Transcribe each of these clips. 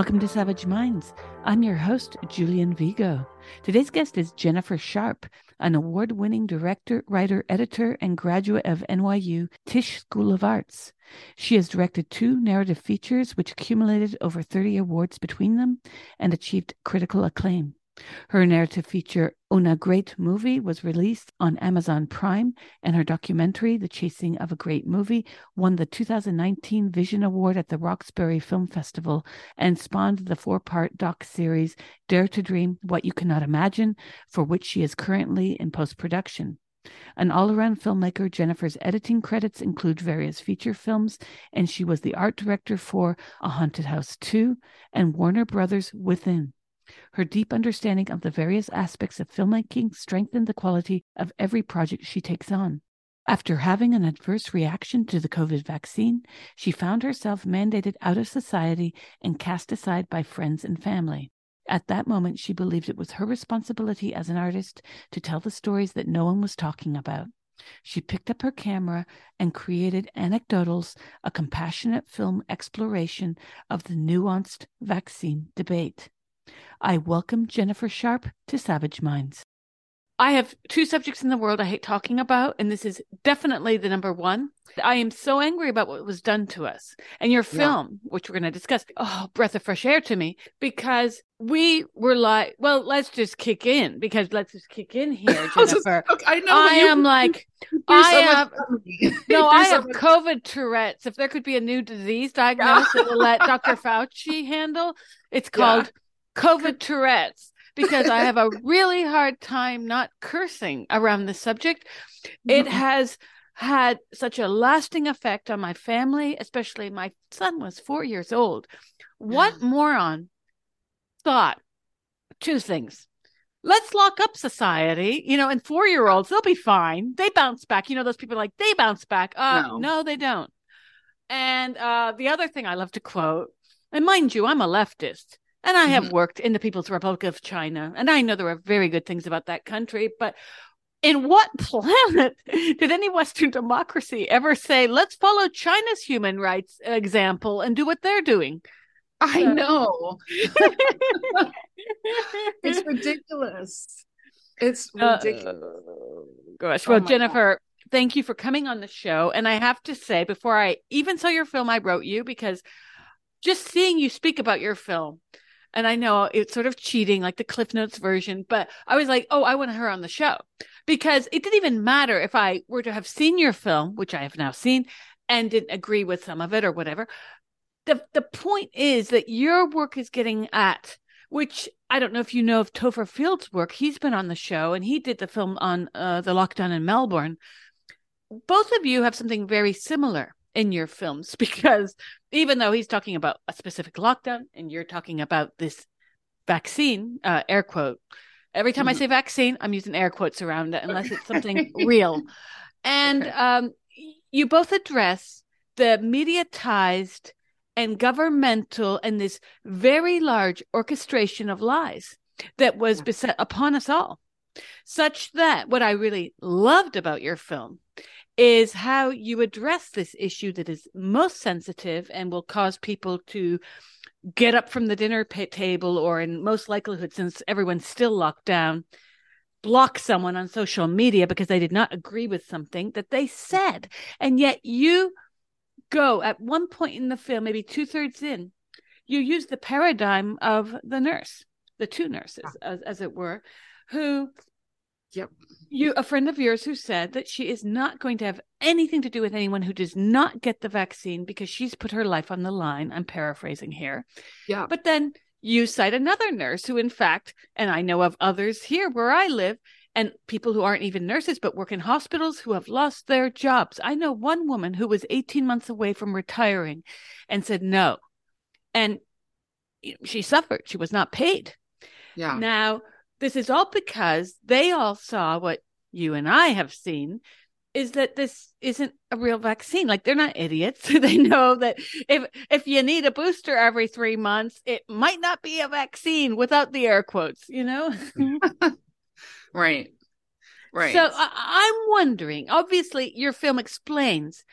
Welcome to Savage Minds. I'm your host, Julian Vigo. Today's guest is Jennifer Sharp, an award winning director, writer, editor, and graduate of NYU Tisch School of Arts. She has directed two narrative features, which accumulated over 30 awards between them and achieved critical acclaim. Her narrative feature, Una Great Movie, was released on Amazon Prime, and her documentary, The Chasing of a Great Movie, won the 2019 Vision Award at the Roxbury Film Festival and spawned the four part doc series Dare to Dream What You Cannot Imagine, for which she is currently in post production. An all around filmmaker, Jennifer's editing credits include various feature films, and she was the art director for A Haunted House 2 and Warner Brothers Within. Her deep understanding of the various aspects of filmmaking strengthened the quality of every project she takes on. After having an adverse reaction to the COVID vaccine, she found herself mandated out of society and cast aside by friends and family. At that moment, she believed it was her responsibility as an artist to tell the stories that no one was talking about. She picked up her camera and created Anecdotals, a compassionate film exploration of the nuanced vaccine debate. I welcome Jennifer Sharp to Savage Minds. I have two subjects in the world I hate talking about, and this is definitely the number one. I am so angry about what was done to us. And your film, yeah. which we're going to discuss, oh, breath of fresh air to me, because we were like, well, let's just kick in, because let's just kick in here, Jennifer. just, I know. I am like, I have, no, I have COVID Tourette's. If there could be a new disease diagnosis that will let Dr. Fauci handle, it's called yeah. COVID Tourette's because I have a really hard time not cursing around this subject. It mm-hmm. has had such a lasting effect on my family, especially my son was four years old. What moron thought two things? Let's lock up society, you know, and four year olds, they'll be fine. They bounce back. You know, those people like, they bounce back. Uh, no. no, they don't. And uh, the other thing I love to quote, and mind you, I'm a leftist. And I have mm-hmm. worked in the People's Republic of China, and I know there are very good things about that country. But in what planet did any Western democracy ever say, let's follow China's human rights example and do what they're doing? I know. it's ridiculous. It's uh, ridiculous. Uh, gosh. Well, oh Jennifer, God. thank you for coming on the show. And I have to say, before I even saw your film, I wrote you because just seeing you speak about your film and I know it's sort of cheating, like the Cliff Notes version, but I was like, oh, I want her on the show because it didn't even matter if I were to have seen your film, which I have now seen, and didn't agree with some of it or whatever. The the point is that your work is getting at which I don't know if you know of Topher Field's work. He's been on the show and he did the film on uh, the lockdown in Melbourne. Both of you have something very similar in your films because even though he's talking about a specific lockdown and you're talking about this vaccine, uh, air quote. Every time mm-hmm. I say vaccine, I'm using air quotes around it unless it's something real. And um, you both address the mediatized and governmental and this very large orchestration of lies that was beset upon us all. Such that what I really loved about your film is how you address this issue that is most sensitive and will cause people to get up from the dinner table or in most likelihood since everyone's still locked down block someone on social media because they did not agree with something that they said. And yet you go at one point in the film maybe two-thirds in you use the paradigm of the nurse the two nurses ah. as, as it were who Yep. You, a friend of yours who said that she is not going to have anything to do with anyone who does not get the vaccine because she's put her life on the line. I'm paraphrasing here. Yeah. But then you cite another nurse who, in fact, and I know of others here where I live, and people who aren't even nurses but work in hospitals who have lost their jobs. I know one woman who was 18 months away from retiring and said no. And she suffered. She was not paid. Yeah. Now, this is all because they all saw what you and I have seen is that this isn't a real vaccine. Like they're not idiots. they know that if if you need a booster every 3 months, it might not be a vaccine without the air quotes, you know? right. Right. So I, I'm wondering, obviously your film explains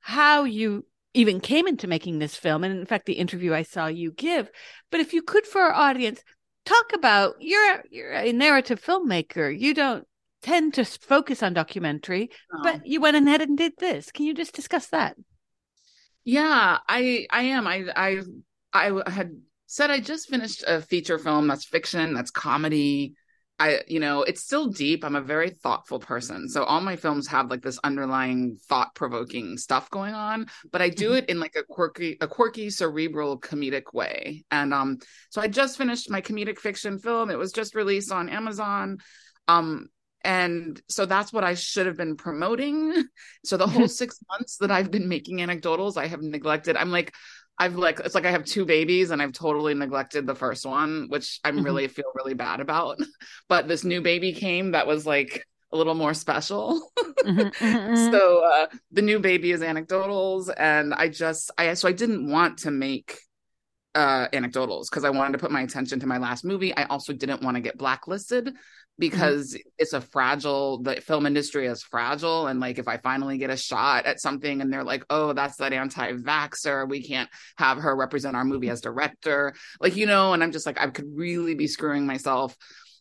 how you even came into making this film and in fact the interview I saw you give but if you could for our audience talk about you're you're a narrative filmmaker. You don't tend to focus on documentary but you went ahead and did this. Can you just discuss that? Yeah i i am. I i i had said i just finished a feature film that's fiction that's comedy I, you know, it's still deep. I'm a very thoughtful person. So all my films have like this underlying thought provoking stuff going on, but I do mm-hmm. it in like a quirky, a quirky, cerebral, comedic way. And um, so I just finished my comedic fiction film. It was just released on Amazon. Um, and so that's what I should have been promoting. So the whole six months that I've been making anecdotals, I have neglected. I'm like, I've like it's like I have two babies and I've totally neglected the first one, which I'm mm-hmm. really feel really bad about. But this new baby came that was like a little more special. mm-hmm, mm-hmm. So uh, the new baby is anecdotals, and I just I so I didn't want to make uh anecdotals because I wanted to put my attention to my last movie. I also didn't want to get blacklisted. Because mm-hmm. it's a fragile the film industry is fragile and like if i finally get a shot at something and they're like oh that's that anti-vaxxer we can't have her represent our movie as director like you know and i'm just like i could really be screwing myself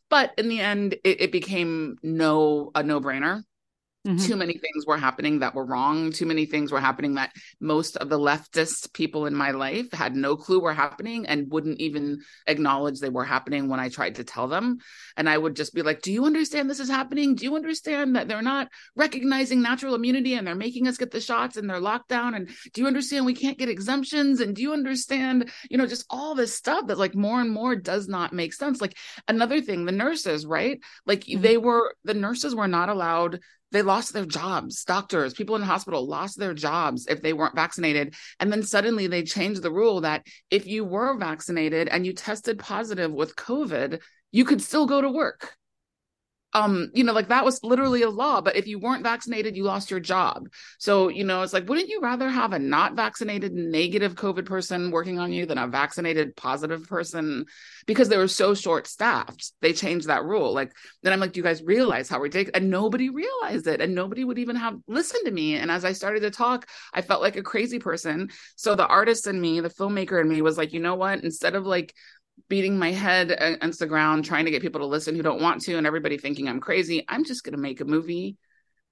but in the end it, it became no a no-brainer Mm-hmm. Too many things were happening that were wrong. Too many things were happening that most of the leftist people in my life had no clue were happening and wouldn't even acknowledge they were happening when I tried to tell them. And I would just be like, Do you understand this is happening? Do you understand that they're not recognizing natural immunity and they're making us get the shots and they're locked down? And do you understand we can't get exemptions? And do you understand, you know, just all this stuff that like more and more does not make sense? Like another thing, the nurses, right? Like mm-hmm. they were, the nurses were not allowed they lost their jobs. Doctors, people in hospital lost their jobs if they weren't vaccinated. And then suddenly they changed the rule that if you were vaccinated and you tested positive with COVID, you could still go to work um you know like that was literally a law but if you weren't vaccinated you lost your job. So you know it's like wouldn't you rather have a not vaccinated negative covid person working on you than a vaccinated positive person? Because they were so short staffed they changed that rule. Like then i'm like do you guys realize how ridiculous and nobody realized it and nobody would even have listened to me. And as i started to talk i felt like a crazy person. So the artist in me the filmmaker in me was like you know what? Instead of like beating my head against the ground trying to get people to listen who don't want to and everybody thinking I'm crazy. I'm just going to make a movie.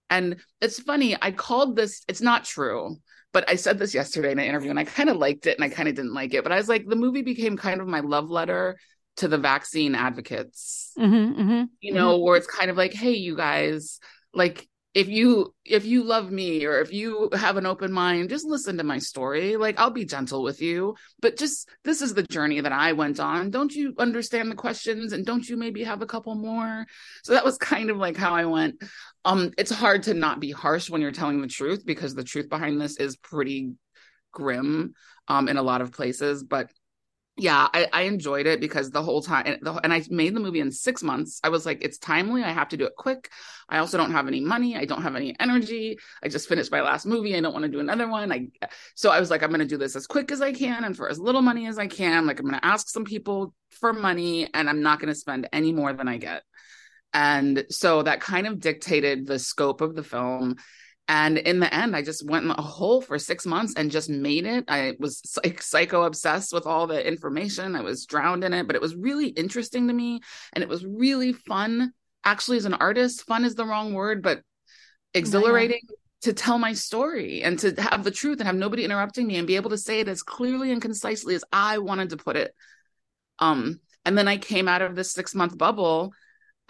And it's funny, I called this, it's not true, but I said this yesterday in an interview and I kind of liked it and I kind of didn't like it. But I was like, the movie became kind of my love letter to the vaccine advocates, mm-hmm, mm-hmm, you know, mm-hmm. where it's kind of like, hey, you guys, like, if you if you love me or if you have an open mind just listen to my story. Like i'll be gentle with you but just this is the journey that i went on. Don't you understand the questions and don't you maybe have a couple more? So that was kind of like how i went. Um it's hard to not be harsh when you're telling the truth because the truth behind this is pretty grim um in a lot of places but yeah, I, I, enjoyed it because the whole time, and, the, and, I made the movie in six months. I was like, it's timely. I have to do it quick. I also don't have any money. I don't have any energy. I just finished my last movie. I don't want to do another one. I so I was like, I'm going to do this as quick as I can and for as little money as I can. Like I'm going to ask some people for money, and I'm not going to spend any more than I get. And so that kind of dictated the scope of the film and in the end, I just went in a hole for six months and just made it. I was like psycho obsessed with all the information. I was drowned in it, but it was really interesting to me. And it was really fun. Actually, as an artist, fun is the wrong word, but exhilarating to tell my story and to have the truth and have nobody interrupting me and be able to say it as clearly and concisely as I wanted to put it. Um, and then I came out of this six month bubble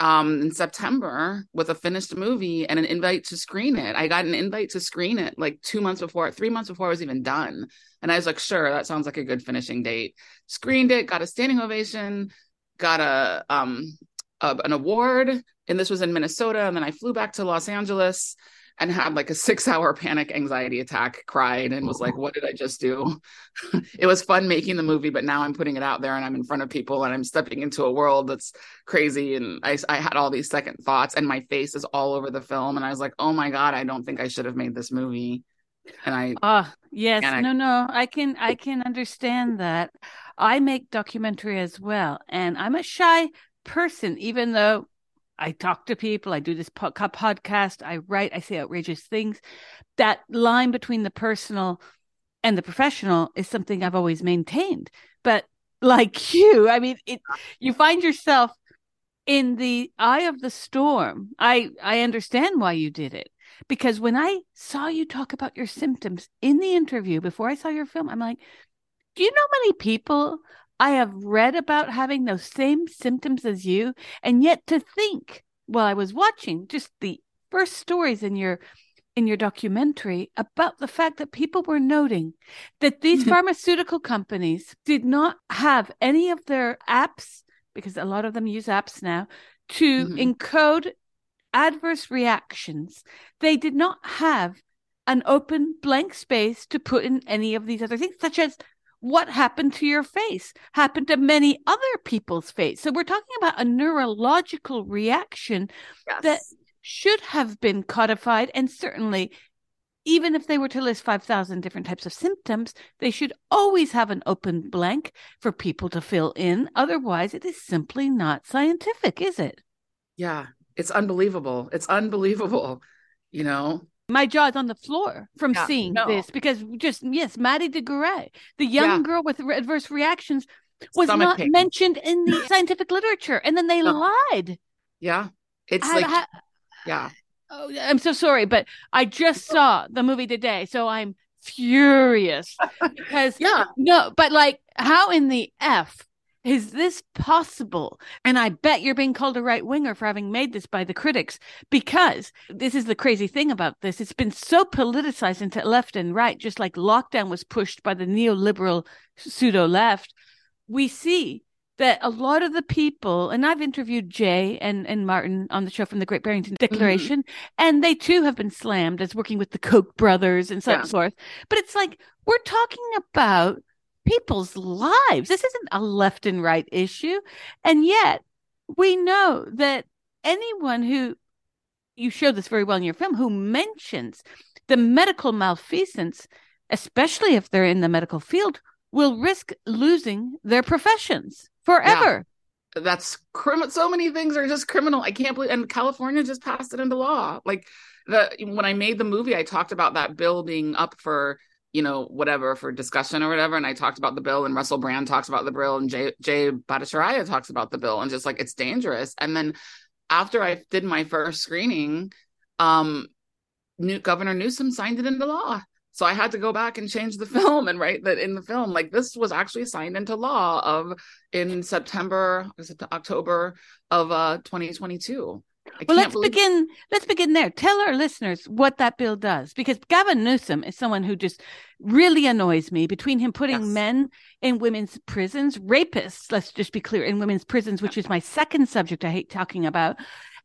um in September with a finished movie and an invite to screen it. I got an invite to screen it like 2 months before, 3 months before I was even done. And I was like, "Sure, that sounds like a good finishing date." Screened it, got a standing ovation, got a um a, an award, and this was in Minnesota and then I flew back to Los Angeles and had like a six hour panic anxiety attack, cried, and was like, What did I just do? it was fun making the movie, but now I'm putting it out there and I'm in front of people and I'm stepping into a world that's crazy. And I, I had all these second thoughts, and my face is all over the film. And I was like, Oh my God, I don't think I should have made this movie. And I, ah, uh, yes, I, no, no, I can, I can understand that. I make documentary as well, and I'm a shy person, even though I talk to people, I do this podcast, I write, I say outrageous things. That line between the personal and the professional is something I've always maintained. But like you, I mean, it, you find yourself in the eye of the storm. I I understand why you did it because when I saw you talk about your symptoms in the interview before I saw your film, I'm like, do you know many people I have read about having those same symptoms as you, and yet to think while I was watching just the first stories in your in your documentary about the fact that people were noting that these pharmaceutical companies did not have any of their apps because a lot of them use apps now to mm-hmm. encode adverse reactions. They did not have an open blank space to put in any of these other things, such as what happened to your face happened to many other people's face. So we're talking about a neurological reaction yes. that should have been codified and certainly even if they were to list 5,000 different types of symptoms, they should always have an open blank for people to fill in. Otherwise, it is simply not scientific, is it? Yeah, it's unbelievable. It's unbelievable, you know? My jaw is on the floor from yeah, seeing no. this because just, yes, Maddie de Garay, the young yeah. girl with adverse reactions, was Stomach not pain. mentioned in the scientific literature. And then they no. lied. Yeah. It's I, like, I, yeah. Oh, I'm so sorry, but I just saw the movie today, so I'm furious because yeah, no, but like, how in the f is this possible? And I bet you're being called a right winger for having made this by the critics because this is the crazy thing about this. It's been so politicized into left and right, just like lockdown was pushed by the neoliberal pseudo left. We see that a lot of the people, and I've interviewed Jay and, and Martin on the show from the Great Barrington mm-hmm. Declaration, mm-hmm. and they too have been slammed as working with the Koch brothers and so yeah. forth. But it's like we're talking about people's lives. This isn't a left and right issue. And yet we know that anyone who you show this very well in your film, who mentions the medical malfeasance, especially if they're in the medical field, will risk losing their professions forever. Yeah. That's criminal. So many things are just criminal. I can't believe. And California just passed it into law. Like the when I made the movie, I talked about that bill being up for you know whatever for discussion or whatever, and I talked about the bill, and Russell Brand talks about the bill, and Jay Jay Bhattacharya talks about the bill, and just like it's dangerous. And then after I did my first screening, um, New- Governor Newsom signed it into law. So I had to go back and change the film and write that in the film. Like this was actually signed into law of in September, October of uh 2022. Well, let's believe- begin. Let's begin there. Tell our listeners what that bill does, because Gavin Newsom is someone who just really annoys me. Between him putting yes. men in women's prisons, rapists, let's just be clear, in women's prisons, which is my second subject I hate talking about,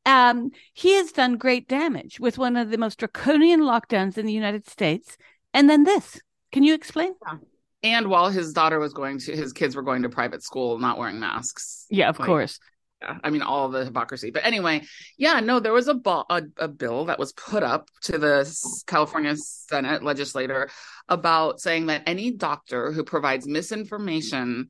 um, he has done great damage with one of the most draconian lockdowns in the United States and then this. Can you explain? Yeah. And while his daughter was going to, his kids were going to private school, not wearing masks. Yeah, of like, course. Yeah, I mean all the hypocrisy. But anyway, yeah, no, there was a, a, a bill that was put up to the California Senate legislator about saying that any doctor who provides misinformation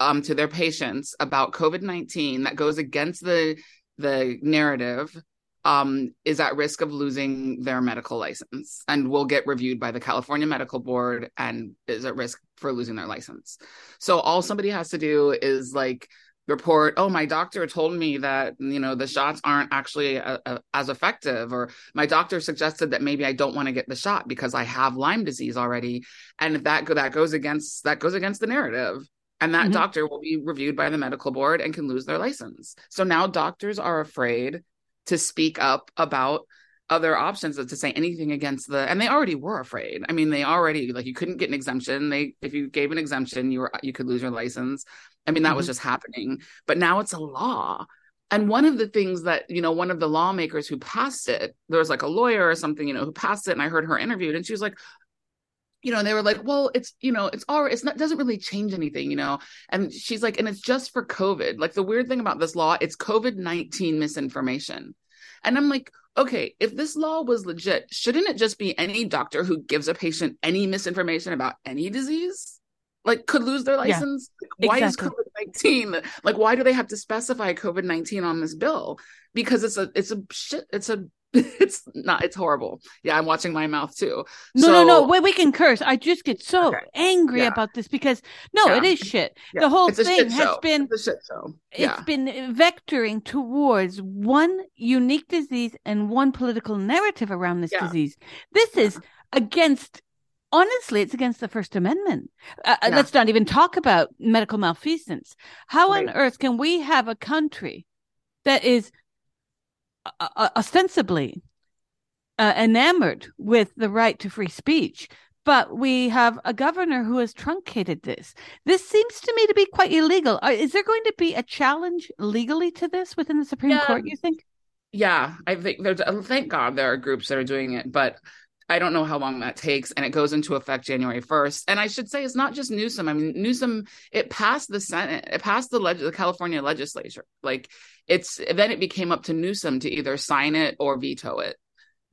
um, to their patients about COVID nineteen that goes against the the narrative um, is at risk of losing their medical license and will get reviewed by the California Medical Board and is at risk for losing their license. So all somebody has to do is like report, oh, my doctor told me that you know the shots aren't actually a, uh, a, uh, as effective, or my doctor suggested that maybe I don't want to get the shot because I have Lyme disease already, and if that that goes against that goes against the narrative. And that mm-hmm. doctor will be reviewed by the medical board and can lose their license. So now doctors are afraid to speak up about other options to say anything against the and they already were afraid i mean they already like you couldn't get an exemption they if you gave an exemption you were you could lose your license i mean that mm-hmm. was just happening but now it's a law and one of the things that you know one of the lawmakers who passed it there was like a lawyer or something you know who passed it and i heard her interviewed and she was like you know, and they were like, well, it's, you know, it's all, it's not, doesn't really change anything, you know? And she's like, and it's just for COVID. Like the weird thing about this law, it's COVID 19 misinformation. And I'm like, okay, if this law was legit, shouldn't it just be any doctor who gives a patient any misinformation about any disease? Like could lose their license? Yeah, why exactly. is COVID 19? Like, why do they have to specify COVID 19 on this bill? Because it's a, it's a shit, it's a it's not it's horrible yeah i'm watching my mouth too no so, no no wait we can curse i just get so okay. angry yeah. about this because no yeah. it is shit the whole thing has been it's, it's been vectoring towards one unique disease and one political narrative around this disease this is against honestly, it's against the First Amendment. Uh, uh, yeah. Let's not even talk about medical malfeasance. How right. on earth can we have a country that is uh, uh, ostensibly uh, enamored with the right to free speech, but we have a governor who has truncated this. This seems to me to be quite illegal. Uh, is there going to be a challenge legally to this within the Supreme yeah. Court? You think? Yeah, I think there's. Thank God there are groups that are doing it, but I don't know how long that takes, and it goes into effect January 1st. And I should say it's not just Newsom. I mean, Newsom it passed the Senate, it passed the leg- the California legislature. Like it's then it became up to Newsom to either sign it or veto it.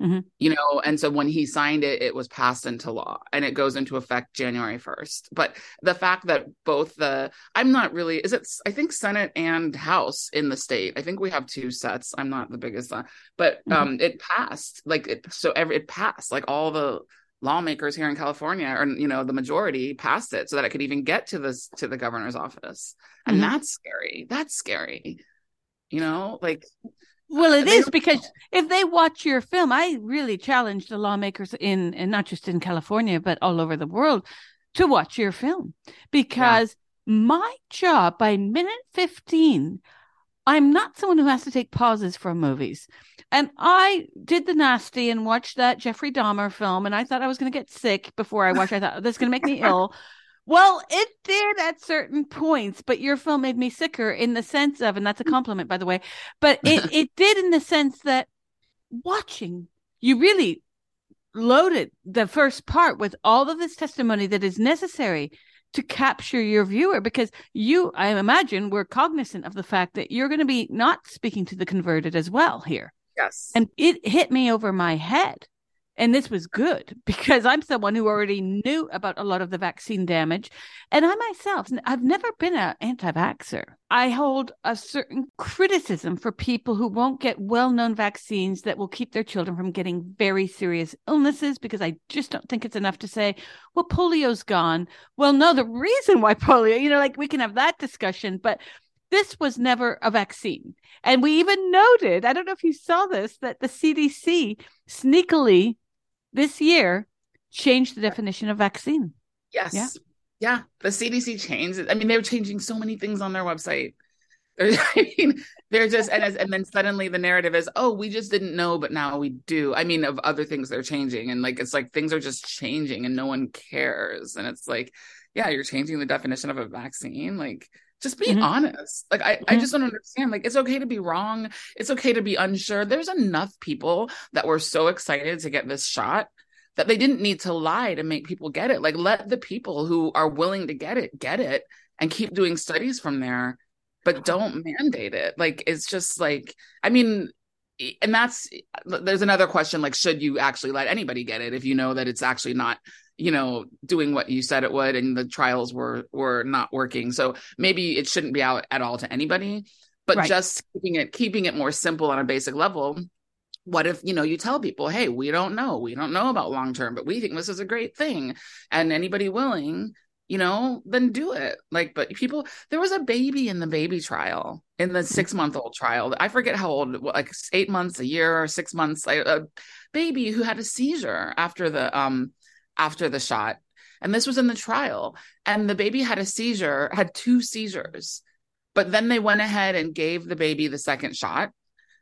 Mm-hmm. You know, and so when he signed it, it was passed into law and it goes into effect January 1st. But the fact that both the, I'm not really, is it, I think Senate and House in the state, I think we have two sets. I'm not the biggest, uh, but mm-hmm. um it passed like it, so every, it passed like all the lawmakers here in California or, you know, the majority passed it so that it could even get to this, to the governor's office. And mm-hmm. that's scary. That's scary. You know, like well, it is because if they watch your film, I really challenge the lawmakers in, and not just in California, but all over the world to watch your film because yeah. my job by minute 15, I'm not someone who has to take pauses from movies. And I did the nasty and watched that Jeffrey Dahmer film, and I thought I was going to get sick before I watched. I thought this is going to make me ill. Well, it did at certain points, but your film made me sicker in the sense of, and that's a mm. compliment, by the way, but it, it did in the sense that watching, you really loaded the first part with all of this testimony that is necessary to capture your viewer because you, I imagine, were cognizant of the fact that you're going to be not speaking to the converted as well here. Yes. And it hit me over my head and this was good because I'm someone who already knew about a lot of the vaccine damage. And I myself, I've never been an anti vaxxer. I hold a certain criticism for people who won't get well known vaccines that will keep their children from getting very serious illnesses because I just don't think it's enough to say, well, polio's gone. Well, no, the reason why polio, you know, like we can have that discussion, but this was never a vaccine. And we even noted, I don't know if you saw this, that the CDC sneakily this year changed the definition of vaccine. Yes. Yeah. Yeah. The CDC changed it. I mean, they were changing so many things on their website. I mean, they're just and as, and then suddenly the narrative is, oh, we just didn't know, but now we do. I mean, of other things they're changing, and like it's like things are just changing, and no one cares. And it's like, yeah, you're changing the definition of a vaccine. Like, just be mm-hmm. honest. Like, I, mm-hmm. I just don't understand. Like, it's okay to be wrong. It's okay to be unsure. There's enough people that were so excited to get this shot that they didn't need to lie to make people get it. Like, let the people who are willing to get it get it and keep doing studies from there, but don't mandate it. Like, it's just like, I mean, and that's there's another question like should you actually let anybody get it if you know that it's actually not you know doing what you said it would and the trials were were not working. So maybe it shouldn't be out at all to anybody but right. just keeping it keeping it more simple on a basic level. What if you know you tell people hey we don't know. We don't know about long term but we think this is a great thing. And anybody willing you know then do it. Like but people there was a baby in the baby trial in the six month old trial. I forget how old like eight months a year or six months a baby who had a seizure after the um after the shot. And this was in the trial. And the baby had a seizure, had two seizures. But then they went ahead and gave the baby the second shot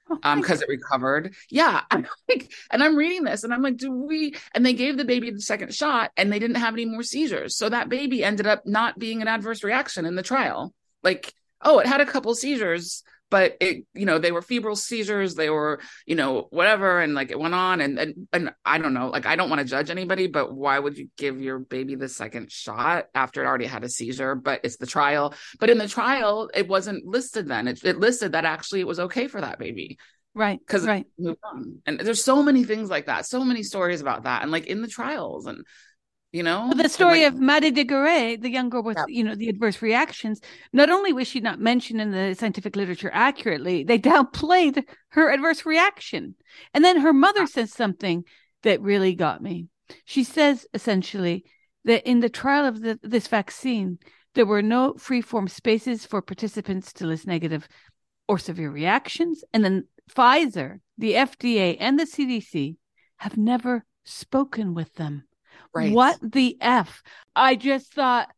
oh um because it recovered yeah i'm like and i'm reading this and i'm like do we and they gave the baby the second shot and they didn't have any more seizures so that baby ended up not being an adverse reaction in the trial like oh it had a couple seizures but it you know they were febrile seizures they were you know whatever and like it went on and and, and i don't know like i don't want to judge anybody but why would you give your baby the second shot after it already had a seizure? But it's the trial. But in the trial it wasn't listed then. It, it listed that actually it was okay for that baby. Right because right. moved on. And there's so many things like that so many stories about that and like in the trials and you know the story like, of Maddie de Garay, the young girl with yeah. you know the adverse reactions. Not only was she not mentioned in the scientific literature accurately, they downplayed her adverse reaction. And then her mother says something that really got me. She says essentially that in the trial of the, this vaccine, there were no free-form spaces for participants to list negative or severe reactions, and then Pfizer, the FDA, and the CDC have never spoken with them Right. What the F? I just thought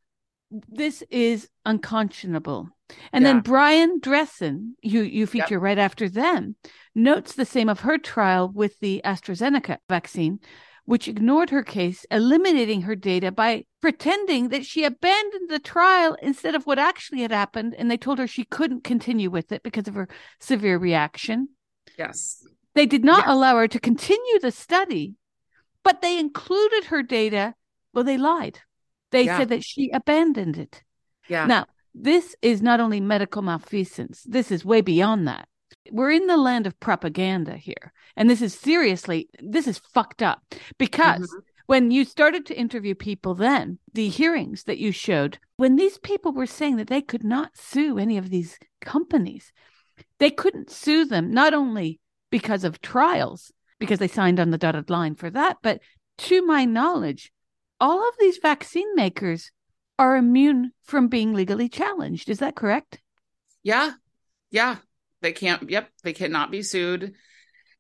this is unconscionable. And yeah. then Brianne Dressen, you, you feature yep. right after them, notes the same of her trial with the AstraZeneca vaccine, which ignored her case, eliminating her data by pretending that she abandoned the trial instead of what actually had happened. And they told her she couldn't continue with it because of her severe reaction. Yes. They did not yes. allow her to continue the study but they included her data. Well, they lied. They yeah. said that she abandoned it. Yeah. Now, this is not only medical malfeasance, this is way beyond that. We're in the land of propaganda here. And this is seriously, this is fucked up because mm-hmm. when you started to interview people then, the hearings that you showed, when these people were saying that they could not sue any of these companies, they couldn't sue them not only because of trials, because they signed on the dotted line for that. But to my knowledge, all of these vaccine makers are immune from being legally challenged. Is that correct? Yeah. Yeah. They can't, yep, they cannot be sued.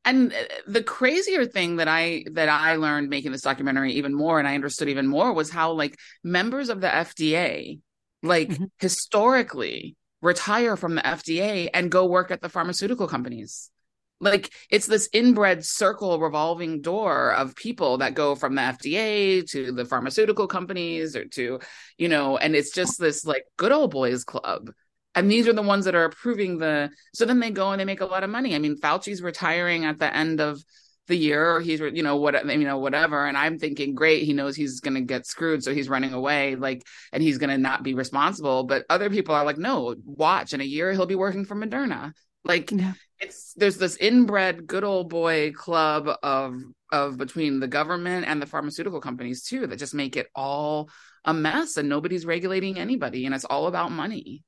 And the crazier thing that I that I learned making this documentary even more and I understood even more was how like members of the FDA like mm-hmm. historically retire from the FDA and go work at the pharmaceutical companies like it's this inbred circle revolving door of people that go from the FDA to the pharmaceutical companies or to you know and it's just this like good old boys club. And these are the ones that are approving the so then they go and they make a lot of money. I mean fauci's retiring at the end of the year. Or he's you know what you know whatever. And i'm thinking great he knows he's going to get screwed so he's running away like and he's going to not be responsible. But other people are like no watch in a year he'll be working for moderna. Like yeah it's there's this inbred good old boy club of of between the government and the pharmaceutical companies too that just make it all a mess and nobody's regulating anybody and it's all about money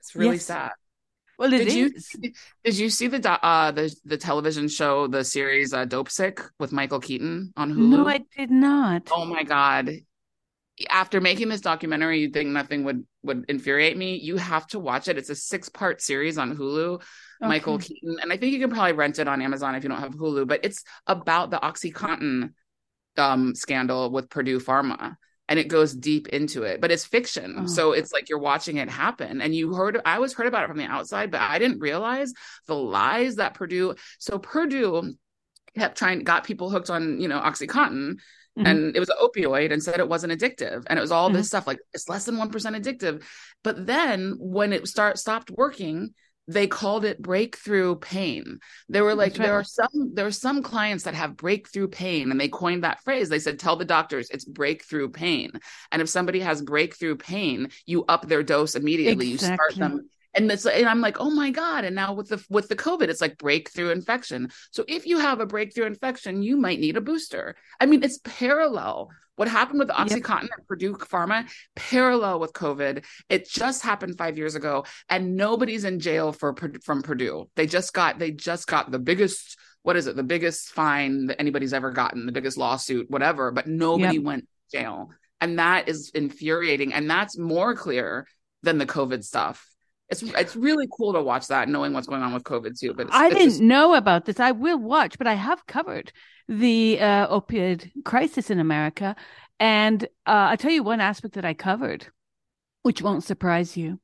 it's really yes. sad well, did is. you did you see the uh the the television show the series uh, Dopesick with Michael Keaton on Hulu? No, I did not. Oh my god! After making this documentary, you think nothing would would infuriate me. You have to watch it. It's a six part series on Hulu okay. Michael Keaton. And I think you can probably rent it on Amazon if you don't have Hulu, but it's about the OxyContin um, scandal with Purdue Pharma. And it goes deep into it, but it's fiction. Oh. So it's like you're watching it happen. And you heard, I always heard about it from the outside, but I didn't realize the lies that Purdue, so Purdue kept trying, got people hooked on, you know, OxyContin. Mm-hmm. and it was an opioid and said it wasn't addictive and it was all mm-hmm. this stuff like it's less than 1% addictive but then when it start stopped working they called it breakthrough pain. They were oh, like, right. there are some there are some clients that have breakthrough pain, and they coined that phrase. They said, tell the doctors it's breakthrough pain. And if somebody has breakthrough pain, you up their dose immediately. Exactly. You start them and it's and I'm like, oh my god! And now with the with the COVID, it's like breakthrough infection. So if you have a breakthrough infection, you might need a booster. I mean, it's parallel. What happened with OxyContin yep. at Purdue Pharma, parallel with COVID. It just happened five years ago, and nobody's in jail for from Purdue. They just got they just got the biggest what is it? The biggest fine that anybody's ever gotten, the biggest lawsuit, whatever. But nobody yep. went to jail, and that is infuriating. And that's more clear than the COVID stuff it's it's really cool to watch that, knowing what's going on with COVID too. But I it's didn't just... know about this. I will watch, but I have covered the uh, opioid crisis in America, and uh, I'll tell you one aspect that I covered, which won't surprise you,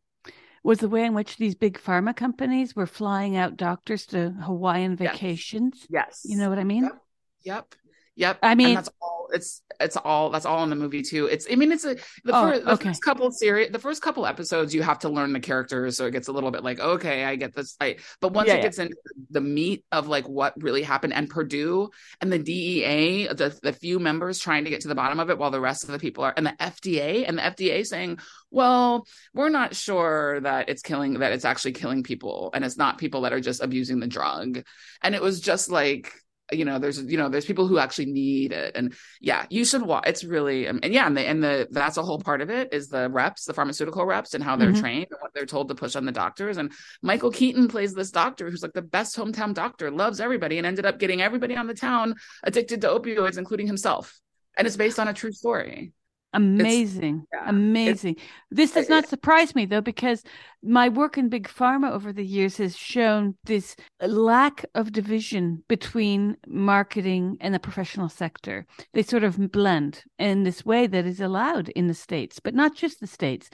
was the way in which these big pharma companies were flying out doctors to Hawaiian vacations. Yes, you know what I mean. Yep. yep. Yep. I mean, and that's all. It's it's all that's all in the movie too. It's I mean, it's a the, oh, first, the okay. first couple series, the first couple episodes, you have to learn the characters, so it gets a little bit like okay, I get this. I but once yeah, it yeah. gets into the meat of like what really happened, and Purdue and the DEA, the the few members trying to get to the bottom of it, while the rest of the people are, and the FDA and the FDA saying, well, we're not sure that it's killing that it's actually killing people, and it's not people that are just abusing the drug, and it was just like you know there's you know there's people who actually need it. And yeah you should watch it's really and yeah and the and the that's a whole part of it is the reps the pharmaceutical reps and how they're mm-hmm. trained and what they're told to push on the doctors. And michael keaton plays this doctor who's like the best hometown doctor loves everybody and ended up getting everybody on the town addicted to opioids including himself. And it's based on a true story Amazing. Yeah, Amazing. This does eh, not surprise me though, because my work in big pharma over the years has shown this lack of division between marketing and the professional sector. They sort of blend in this way that is allowed in the States, but not just the States.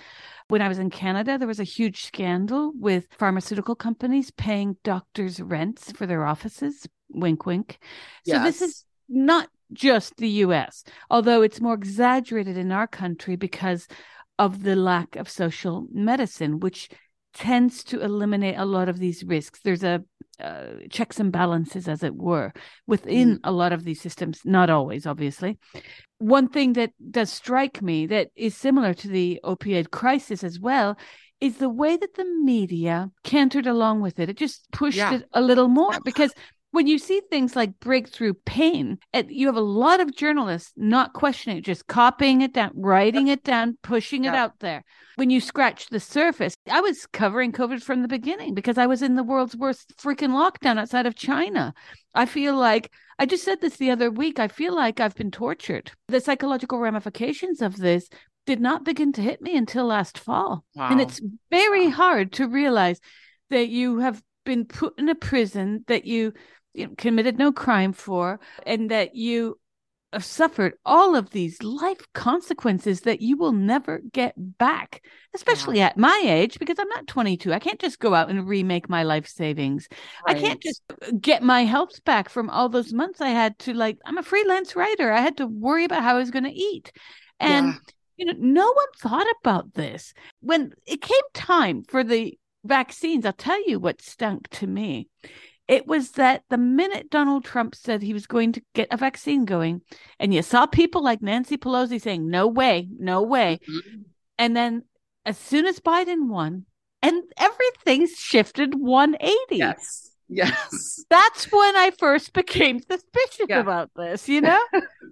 When I was in Canada, there was a huge scandal with pharmaceutical companies paying doctors' rents for their offices. Wink, wink. So yes. this is not just the US, although it's more exaggerated in our country because of the lack of social medicine, which tends to eliminate a lot of these risks. There's a uh, checks and balances, as it were, within mm. a lot of these systems. Not always, obviously. One thing that does strike me that is similar to the opioid crisis as well is the way that the media cantered along with it. It just pushed yeah. it a little more because when you see things like breakthrough pain, you have a lot of journalists not questioning it, just copying it down, writing it down, pushing it out there. When you scratch the surface, I was covering COVID from the beginning because I was in the world's worst freaking lockdown outside of China. I feel like I just said this the other week. I feel like I've been tortured. The psychological ramifications of this did not begin to hit me until last fall. Wow. And it's very wow. hard to realize that you have been put in a prison that you committed no crime for, and that you have suffered all of these life consequences that you will never get back, especially yeah. at my age, because I'm not 22. I can't just go out and remake my life savings. Right. I can't just get my health back from all those months I had to, like, I'm a freelance writer. I had to worry about how I was going to eat. And, yeah. you know, no one thought about this. When it came time for the vaccines, I'll tell you what stunk to me it was that the minute Donald Trump said he was going to get a vaccine going, and you saw people like Nancy Pelosi saying, no way, no way. Mm-hmm. And then as soon as Biden won, and everything shifted 180. Yes. Yes. That's when I first became suspicious yeah. about this, you know?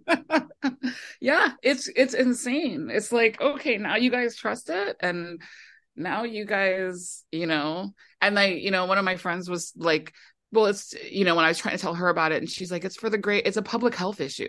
yeah, it's it's insane. It's like, okay, now you guys trust it and now you guys, you know, and I, you know, one of my friends was like well it's you know when i was trying to tell her about it and she's like it's for the great it's a public health issue.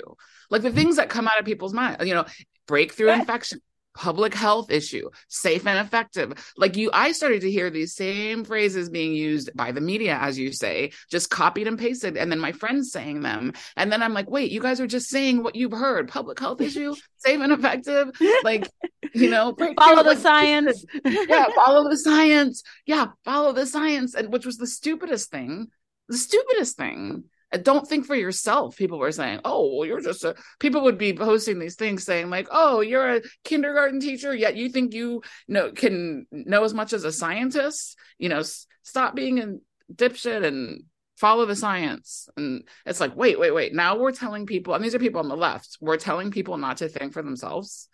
Like the mm-hmm. things that come out of people's mind you know breakthrough yeah. infection public health issue safe and effective. Like you i started to hear these same phrases being used by the media as you say just copied and pasted and then my friends saying them. And then i'm like wait you guys are just saying what you've heard. Public health issue safe and effective. Like you know follow the like, science. Yeah follow the science. Yeah follow the science. And which was the stupidest thing the stupidest thing. Don't think for yourself. People were saying, "Oh, well, you're just a." People would be posting these things saying, like, "Oh, you're a kindergarten teacher, yet you think you know can know as much as a scientist." You know, s- stop being a dipshit and follow the science. And it's like, wait, wait, wait. Now we're telling people, and these are people on the left. We're telling people not to think for themselves.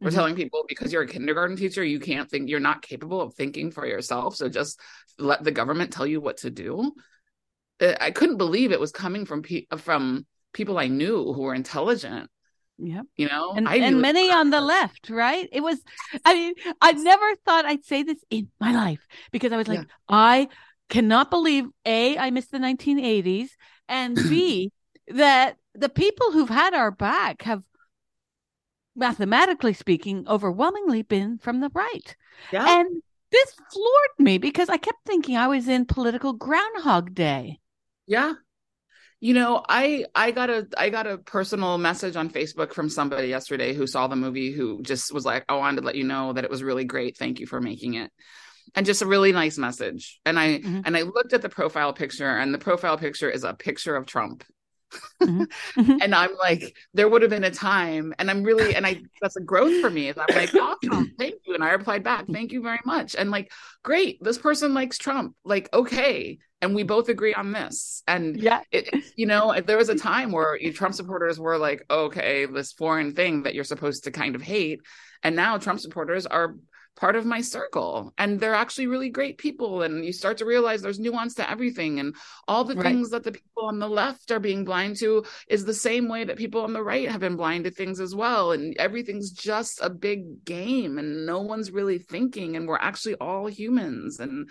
We're mm-hmm. telling people because you're a kindergarten teacher, you can't think, you're not capable of thinking for yourself. So just let the government tell you what to do. Uh, I couldn't believe it was coming from pe- from people I knew who were intelligent. Yeah. You know, and, and many on the left, right? It was, I mean, I never thought I'd say this in my life because I was like, yeah. I cannot believe A, I missed the 1980s, and B, that the people who've had our back have, mathematically speaking, overwhelmingly been from the right. Yeah. And this floored me because I kept thinking I was in political Groundhog Day. Yeah. You know, I I got a I got a personal message on Facebook from somebody yesterday who saw the movie who just was like, "I wanted to let you know that it was really great. Thank you for making it." And just a really nice message. And I mm-hmm. and I looked at the profile picture and the profile picture is a picture of Trump. Mm-hmm. mm-hmm. and I'm like, there would have been a time, and I'm really, and I that's a growth for me. Is I'm like, awesome, thank you, and I replied back, thank you very much, and like, great, this person likes Trump, like, okay, and we both agree on this, and yeah, it, you know, there was a time where Trump supporters were like, okay, this foreign thing that you're supposed to kind of hate, and now Trump supporters are part of my circle and they're actually really great people and you start to realize there's nuance to everything and all the right. things that the people on the left are being blind to is the same way that people on the right have been blind to things as well and everything's just a big game and no one's really thinking and we're actually all humans and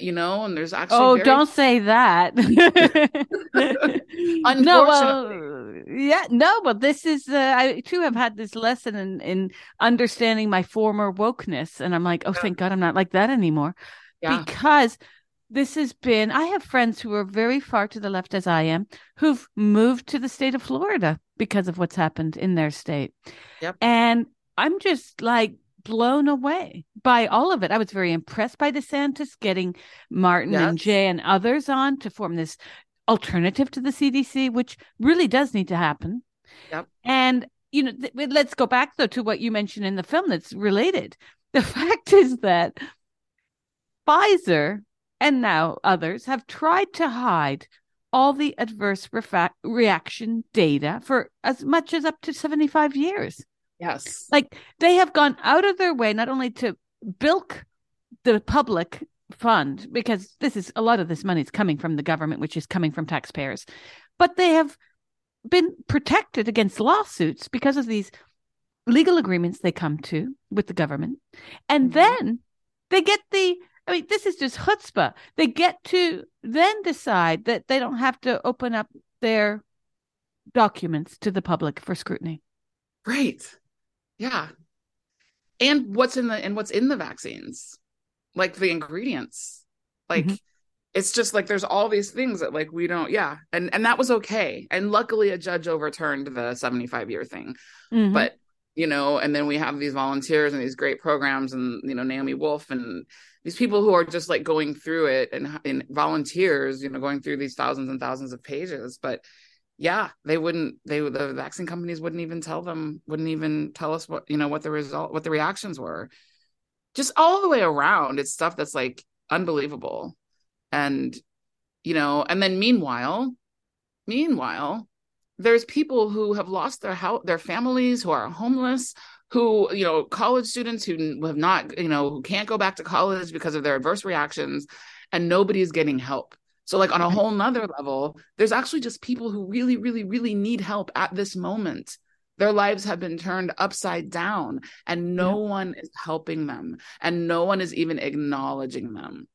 you know and there's actually oh very... don't say that no well yeah no but this is uh, i too have had this lesson in in understanding my former wokeness and i'm like oh yeah. thank god i'm not like that anymore yeah. because this has been i have friends who are very far to the left as i am who've moved to the state of florida because of what's happened in their state yep. and i'm just like blown away by all of it. I was very impressed by DeSantis getting Martin yes. and Jay and others on to form this alternative to the CDC, which really does need to happen. Yep. And you know, th- let's go back though to what you mentioned in the film that's related. The fact is that Pfizer and now others have tried to hide all the adverse refa- reaction data for as much as up to 75 years. Yes. Like they have gone out of their way not only to bilk the public fund because this is a lot of this money is coming from the government which is coming from taxpayers but they have been protected against lawsuits because of these legal agreements they come to with the government and mm-hmm. then they get the i mean this is just chutzpah they get to then decide that they don't have to open up their documents to the public for scrutiny right yeah. And what's in the and what's in the vaccines? Like the ingredients. Like mm-hmm. it's just like there's all these things that like we don't yeah. And and that was okay. And luckily a judge overturned the 75 year thing. Mm-hmm. But you know, and then we have these volunteers and these great programs and you know Naomi Wolf and these people who are just like going through it and, and volunteers, you know, going through these thousands and thousands of pages. But yeah they wouldn't they the vaccine companies wouldn't even tell them wouldn't even tell us what you know what the result what the reactions were. Just all the way around it's stuff that's like unbelievable. And you know and then meanwhile meanwhile there's people who have lost their their families who are homeless who you know college students who have not you know who can't go back to college because of their adverse reactions and nobody's getting help so, like on a mm-hmm. whole nother level, there's actually just people who really, really, really need help at this moment. Their lives have been turned upside down, and no yeah. one is helping them, and no one is even acknowledging them.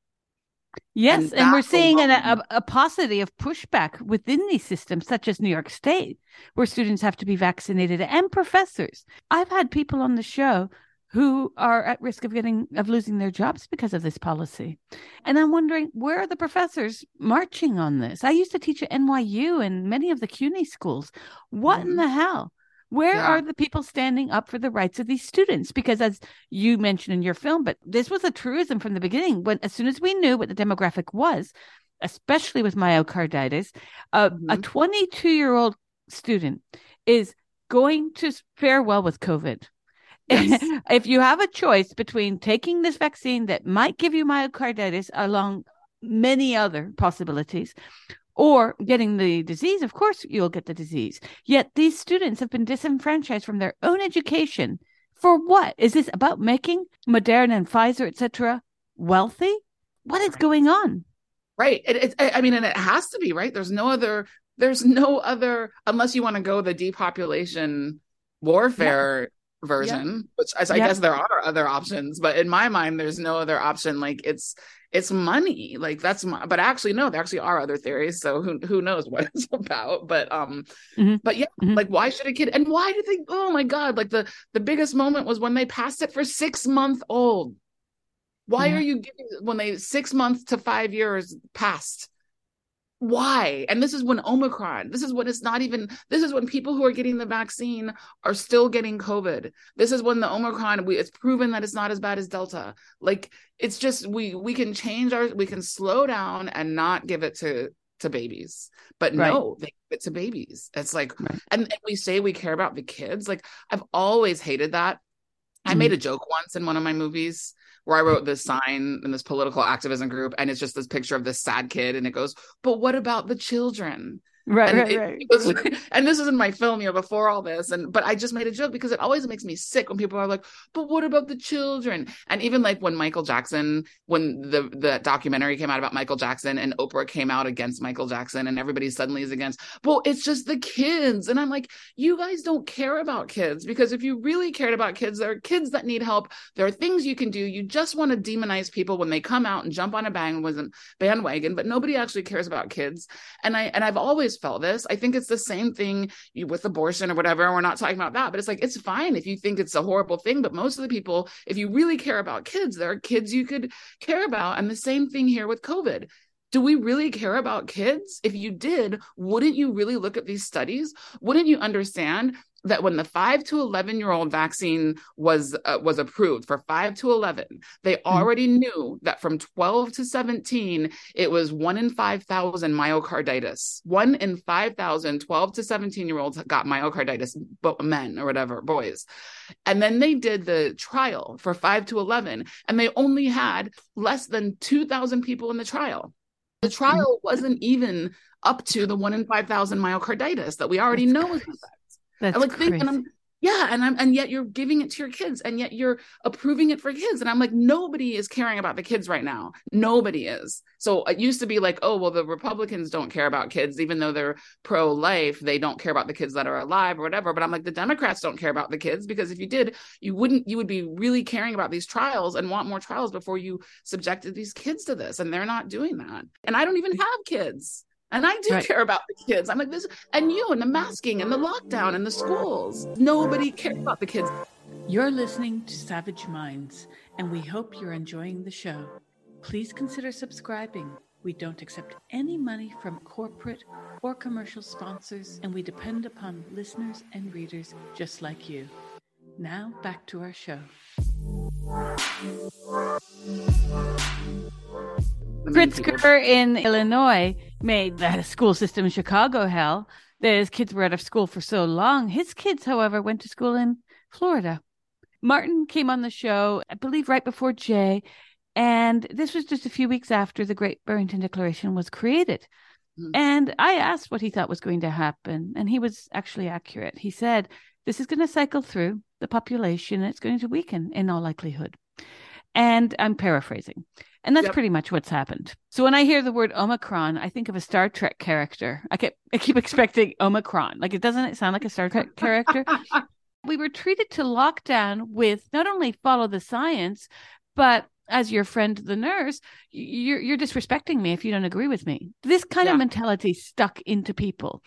Yes, and, and we're seeing an, a, a paucity of pushback within these systems, such as New York State, where students have to be vaccinated and professors. I've had people on the show who are at risk of getting of losing their jobs because of this policy. And I'm wondering where are the professors marching on this? I used to teach at NYU and many of the CUNY schools. What mm-hmm. in the hell? Where yeah. are the people standing up for the rights of these students? Because as you mentioned in your film, but this was a truism from the beginning. When as soon as we knew what the demographic was, especially with myocarditis, uh, mm-hmm. a 22 year old student is going to fare well with COVID Yes. if you have a choice between taking this vaccine that might give you myocarditis along many other possibilities or getting the disease, of course you'll get the disease. Yet these students have been disenfranchised from their own education. For what? Is this about making Moderna and Pfizer, etc., wealthy? What is going on? Right. It, it, I mean, and it has to be right. There's no other. There's no other unless you want to go the depopulation warfare version which I, I guess there are other options but in my mind there's no other option like it's it's money like that's my, but actually no there actually are other theories so who who knows what it's about but um mm-hmm. but yeah mm-hmm. like why should a kid and why do they oh my god like the the biggest moment was when they passed it for six month old why yeah. are you giving when they six months to five years passed why? And this is when omicron this is when it's not even this is when people who are getting the vaccine are still getting covid. This is when the omicron we, it's proven that it's not as bad as delta. Like it's just we we can change our we can slow down and not give it to to babies. But right. no they give it to babies. It's like right. and, and we say we care about the kids. Like i've always hated that. Mm-hmm. i made a joke once in one of my movies where I wrote mm-hmm. this sign in this political activism group, and it's just this picture of this sad kid, and it goes, "But what about the children?" Right, and right, it- right. it was- and this was in my film, you know, before all this. And but I just made a joke because it always makes me sick when people are like, "But what about the children?" And even like when Michael Jackson, when the the documentary came out about Michael Jackson, and Oprah came out against Michael Jackson, and everybody suddenly is against. Well, it's just the kids, and I'm like, you guys don't care about kids because if you really cared about kids, there are kids that need help. There are things you can do. You just want to demonize people when they come out and jump on a bandwagon, bandwagon, but nobody actually cares about kids and i and i've always felt this. I think it's the same thing with abortion or whatever we're not talking about that but it's like it's fine if you think it's a horrible thing but most of the people if you really care about kids there are kids you could care about and the same thing here with covid do we really care about kids? If you did wouldn't you really look at these studies? Wouldn't you understand that when the 5 to 11 year old vaccine was uh, was approved for 5 to 11 they already knew that from 12 to 17 it was 1 in 5000 myocarditis. 1 in 5000 12 to 17 year olds got myocarditis bo- men or whatever boys. And then they did the trial for 5 to 11 and they only had less than 2000 people in the trial the trial wasn't even up to the 1 in 5000 myocarditis that we already That's know is. That's I like think, crazy. and I'm yeah, and I'm and yet you're giving it to your kids, and yet you're approving it for kids, and I'm like nobody is caring about the kids right now. Nobody is. So it used to be like, oh well, the Republicans don't care about kids, even though they're pro-life, they don't care about the kids that are alive or whatever. But I'm like, the Democrats don't care about the kids because if you did, you wouldn't. You would be really caring about these trials and want more trials before you subjected these kids to this, and they're not doing that. And I don't even have kids. And I do Right. care about the kids. I'm like this, and you, and the masking, and the lockdown, and the schools. Nobody cares about the kids. You're listening to Savage Minds, and we hope you're enjoying the show. Please consider subscribing. We don't accept any money from corporate or commercial sponsors, and we depend upon listeners and readers just like you. Now, back to our show. Pritzker in Illinois made the school system in Chicago hell. His kids were out of school for so long. His kids, however, went to school in Florida. Martin came on the show, I believe, right before Jay. And this was just a few weeks after the Great Barrington Declaration was created. Mhm. And I asked what he thought was going to happen. And he was actually accurate. He said, This is going to cycle through the population and it's going to weaken in all likelihood. And I'm paraphrasing. And that's Yep. pretty much what's happened. So when I hear the word Omicron, I think of a Star Trek character. I keep, I keep expecting Omicron. Like it doesn't it sound like a Star Trek character? we were treated to lockdown with not only follow the science, but as your friend the nurse, you're you're disrespecting me if you don't agree with me. This kind Yeah. of mentality stuck into people.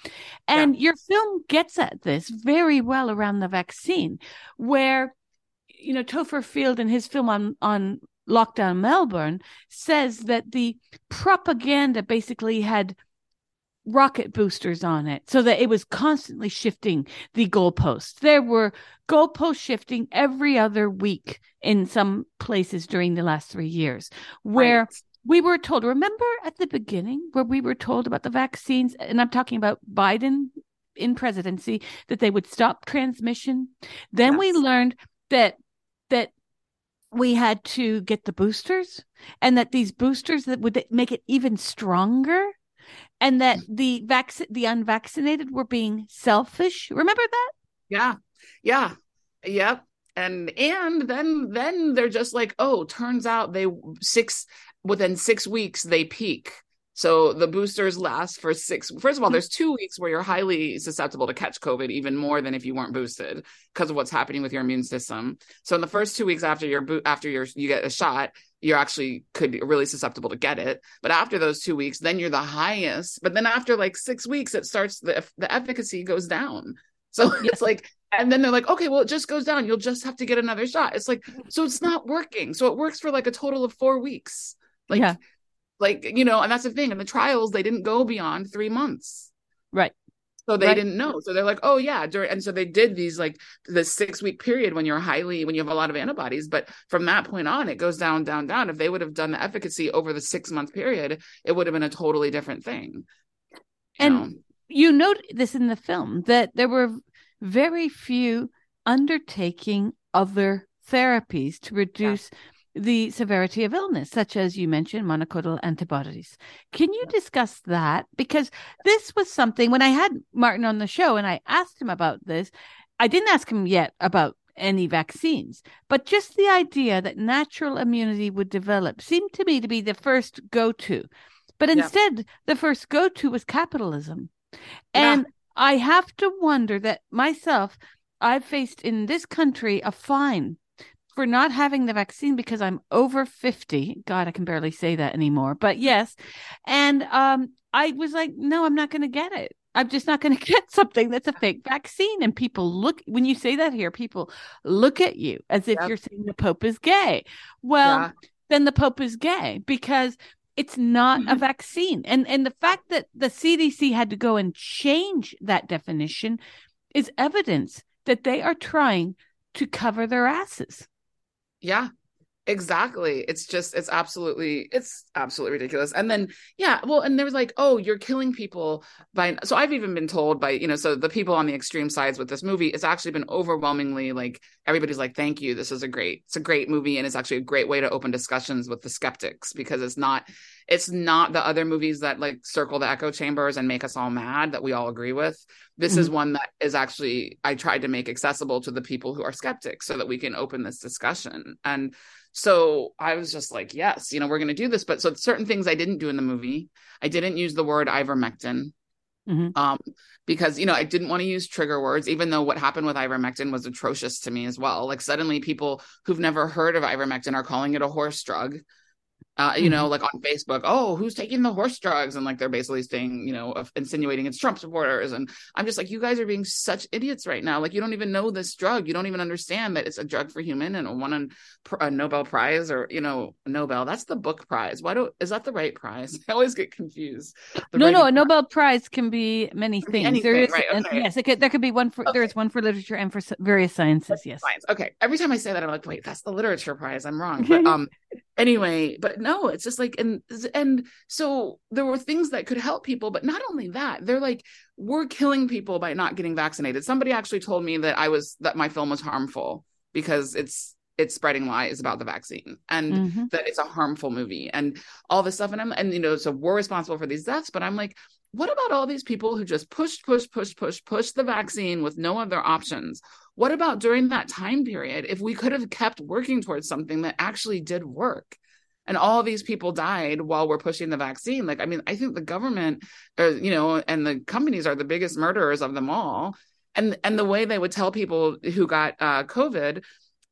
And your film gets at this very well around the vaccine, where you know, Topher Field in his film on on lockdown Melbourne says that the propaganda basically had rocket boosters on it so that it was constantly shifting the goalposts. There were goalpost shifting every other week in some places during the last three years where Right. we were told, remember at the beginning where we were told about the vaccines, and I'm talking about Biden in presidency, that they would stop transmission. Then we learned that that we had to get the boosters and that these boosters that would make it even stronger and that mm-hmm. the vac- the unvaccinated were being selfish remember that Yeah. Yeah. Yep. And and then then they're just like, oh, turns out they six within six weeks they peak. So the boosters last for six. First of all, there's two weeks where you're highly susceptible to catch COVID, even more than if you weren't boosted, because of what's happening with your immune system. So in the first two weeks after your after your you get a shot, you're actually could be really susceptible to get it. But after those two weeks, then you're the highest. But then after like six weeks, it starts the the efficacy goes down. So it's like, and then they're like, okay, well, it just goes down. You'll just have to get another shot. It's like, mm-hmm. so it's not working. So it works for like a total of four weeks. Like, Yeah. Like you know, and that's the thing. In the trials, they didn't go beyond three months. right So they Right. didn't know. So they're like, oh yeah, during and so they did these like the six week period when you're highly when you have a lot of antibodies. But from that point on, it goes down, down, down. If they would have done the efficacy over the six month period, it would have been a totally different thing. You And know? you note this in the film that there were very few undertaking other therapies to reduce the severity of illness, such as you mentioned, monoclonal antibodies. Can you discuss that? Because this was something when I had Martin on the show and I asked him about this, I didn't ask him yet about any vaccines, but just the idea that natural immunity would develop seemed to me to be the first go to. But instead, yeah. the first go to was capitalism. And. I have to wonder that myself, I've faced in this country a fine for not having the vaccine because I'm over 50. God, I can barely say that anymore. But yes. And um, I was like, no, I'm not going to get it. I'm just not going to get something that's a fake vaccine. And people look, when you say that here, people look at you as if yep. you're saying the Pope is gay. Well, yeah. then the Pope is gay because it's not a mm-hmm. vaccine. And and the fact that the CDC had to go and change that definition is evidence that they are trying to cover their asses. Yeah, exactly. It's just, it's absolutely, it's absolutely ridiculous. And then, yeah, well, and there was like, oh, you're killing people by, so I've even been told by, you know, so the people on the extreme sides with this movie, it's actually been overwhelmingly like, everybody's like, thank you. This is a great, it's a great movie. And it's actually a great way to open discussions with the skeptics because it's not, it's not the other movies that like circle the echo chambers and make us all mad that we all agree with. This mm-hmm. is one that is actually I tried to make accessible to the people who are skeptics so that we can open this discussion. And so I was just like, yes, you know, we're going to do this. But so certain things I didn't do in the movie. I didn't use the word ivermectin. Mm-hmm. Um, because you know I didn't want to use trigger words, even though what happened with ivermectin was atrocious to me as well. Like suddenly, people who've never heard of ivermectin are calling it a horse drug, uh, you know, mm-hmm. like on Facebook, oh, who's taking the horse drugs? And like they're basically saying, you know, insinuating it's Trump supporters. And I'm just like, you guys are being such idiots right now. Like, you don't even know this drug. You don't even understand that it's a drug for human and won a, a Nobel Prize or, you know, Nobel. That's the book prize. Why do is that the right prize? I always get confused. The no, no, a Nobel Prize can be many things. Anything, there is, right, okay. yes, could, there could be one for, okay. there's one for literature and for various sciences. Yes. Science. Okay. Every time I say that, I'm like, wait, that's the literature prize. I'm wrong. But, um, anyway but no it's just like and and so there were things that could help people but not only that they're like we're killing people by not getting vaccinated somebody actually told me that i was that my film was harmful because it's it's spreading lies about the vaccine and mm-hmm. that it's a harmful movie and all this stuff and i'm and you know so we're responsible for these deaths but i'm like what about all these people who just pushed push push push push the vaccine with no other options what about during that time period if we could have kept working towards something that actually did work? And all these people died while we're pushing the vaccine. Like, I mean, I think the government, or, you know, and the companies are the biggest murderers of them all. And and the way they would tell people who got uh, COVID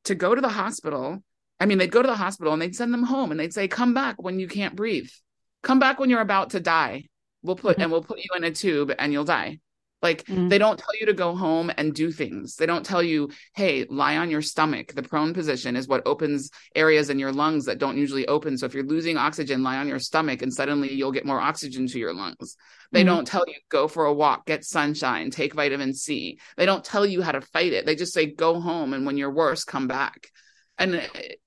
to go to the hospital. I mean, they'd go to the hospital and they'd send them home and they'd say, "Come back when you can't breathe. Come back when you're about to die. We'll put mm-hmm. and we'll put you in a tube and you'll die." Like mm-hmm. they don't tell you to go home and do things. They don't tell you, hey, lie on your stomach. The prone position is what opens areas in your lungs that don't usually open. So if you're losing oxygen, lie on your stomach and suddenly you'll get more oxygen to your lungs. They mm-hmm. don't tell you go for a walk, get sunshine, take vitamin C. They don't tell you how to fight it. They just say go home and when you're worse, come back. And it,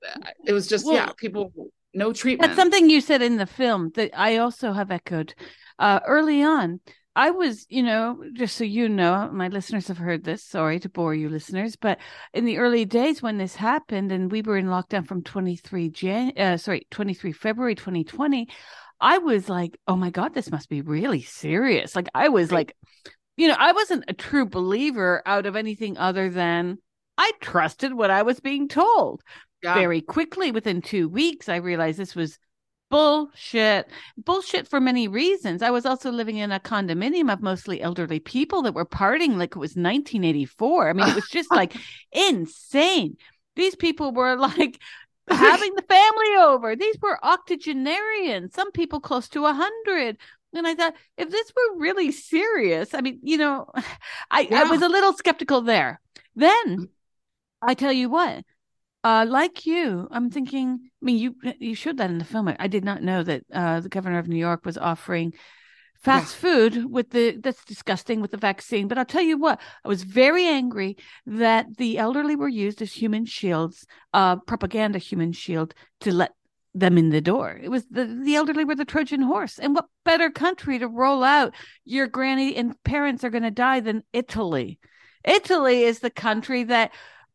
it was just well, yeah, people no treatment. That's something you said in the film that I also have echoed uh, early on I was, you know, just so you know, my listeners have heard this. Sorry to bore you, listeners, but in the early days when this happened, and we were in lockdown from 23 Jan, uh, sorry, 23 February 2020, I was like, oh my god, this must be really serious. Like I was like, you know, I wasn't a true believer out of anything other than I trusted what I was being told. Yeah. Very quickly, within two weeks, I realized this was bullshit. Bullshit for many reasons. I was also living in a condominium of mostly elderly people that were partying like it was 1984. I mean, it was just like insane. These people were like having the family over. These were octogenarians, some people close to a hundred. And I thought, if this were really serious, I mean, you know, I, yeah. I was a little skeptical there. Then. I tell you what, uh, like you, I'm thinking. I mean, you you showed that in the film. I did not know that uh, the governor of New York was offering fast food with the that's disgusting with the vaccine. But I'll tell you what, I was very angry that the elderly were used as human shields, uh, propaganda human shield to let them in the door. It was the, the elderly were the Trojan horse. And what better country to roll out your granny and parents are going to die than Italy? Italy is the country that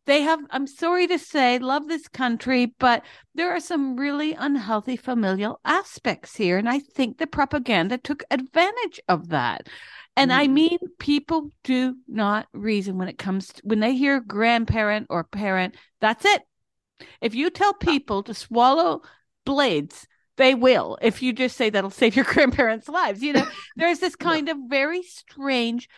they have i'm sorry to say love this country but there are some really unhealthy familial aspects here and i think the propaganda took advantage of that. And mm-hmm. i mean people do not reason when it comes to when they hear grandparent or parent that's it. If you tell people to swallow blades they will if you just say that'll save your grandparents lives you know? There's this kind of very strange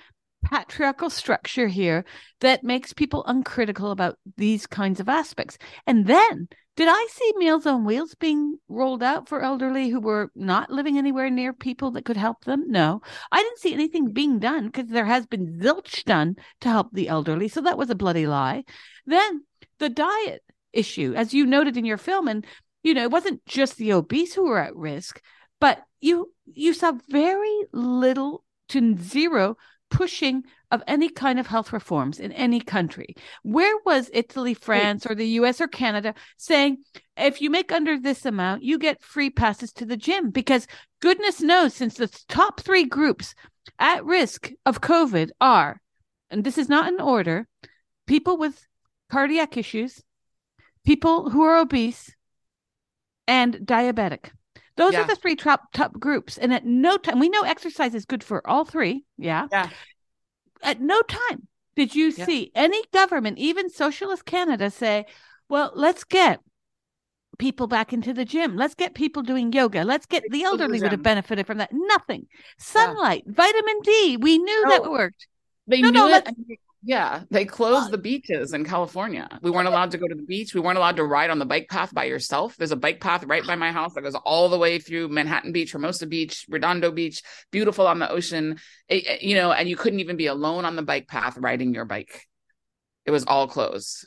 patriarchal structure here that makes people uncritical about these kinds of aspects. And then, did I see Meals on Wheels being rolled out for elderly who were not living anywhere near people that could help them? No, I didn't see anything being done because there has been zilch done to help the elderly. So that was a bloody lie. Then the diet issue, as you noted in your film, and you know, it wasn't just the obese who were at risk, but you you saw very little to zero pushing of any kind of health reforms in any country. Where was Italy, France, or the US or Canada saying, if you make under this amount, you get free passes to the gym? Because goodness knows, since the top three groups at risk of COVID are, and this is not in order, people with cardiac issues, people who are obese, and diabetic. Those yeah. are the three top top groups. And at no time, we know exercise is good for all three. Yeah. Yeah. At no time did you yeah. see any government, even socialist Canada, say, well, let's get people back into the gym. Let's get people doing yoga. Let's get the elderly would have benefited from that. Nothing. Sunlight, yeah. vitamin D. We knew no, that worked. They no, knew no, it. Yeah, they closed the beaches in California. We weren't allowed to go to the beach. We weren't allowed to ride on the bike path by yourself. There's a bike path right by my house that goes all the way through Manhattan Beach, Hermosa Beach, Redondo Beach, beautiful on the ocean. It, you know, and you couldn't even be alone on the bike path riding your bike. It was all closed.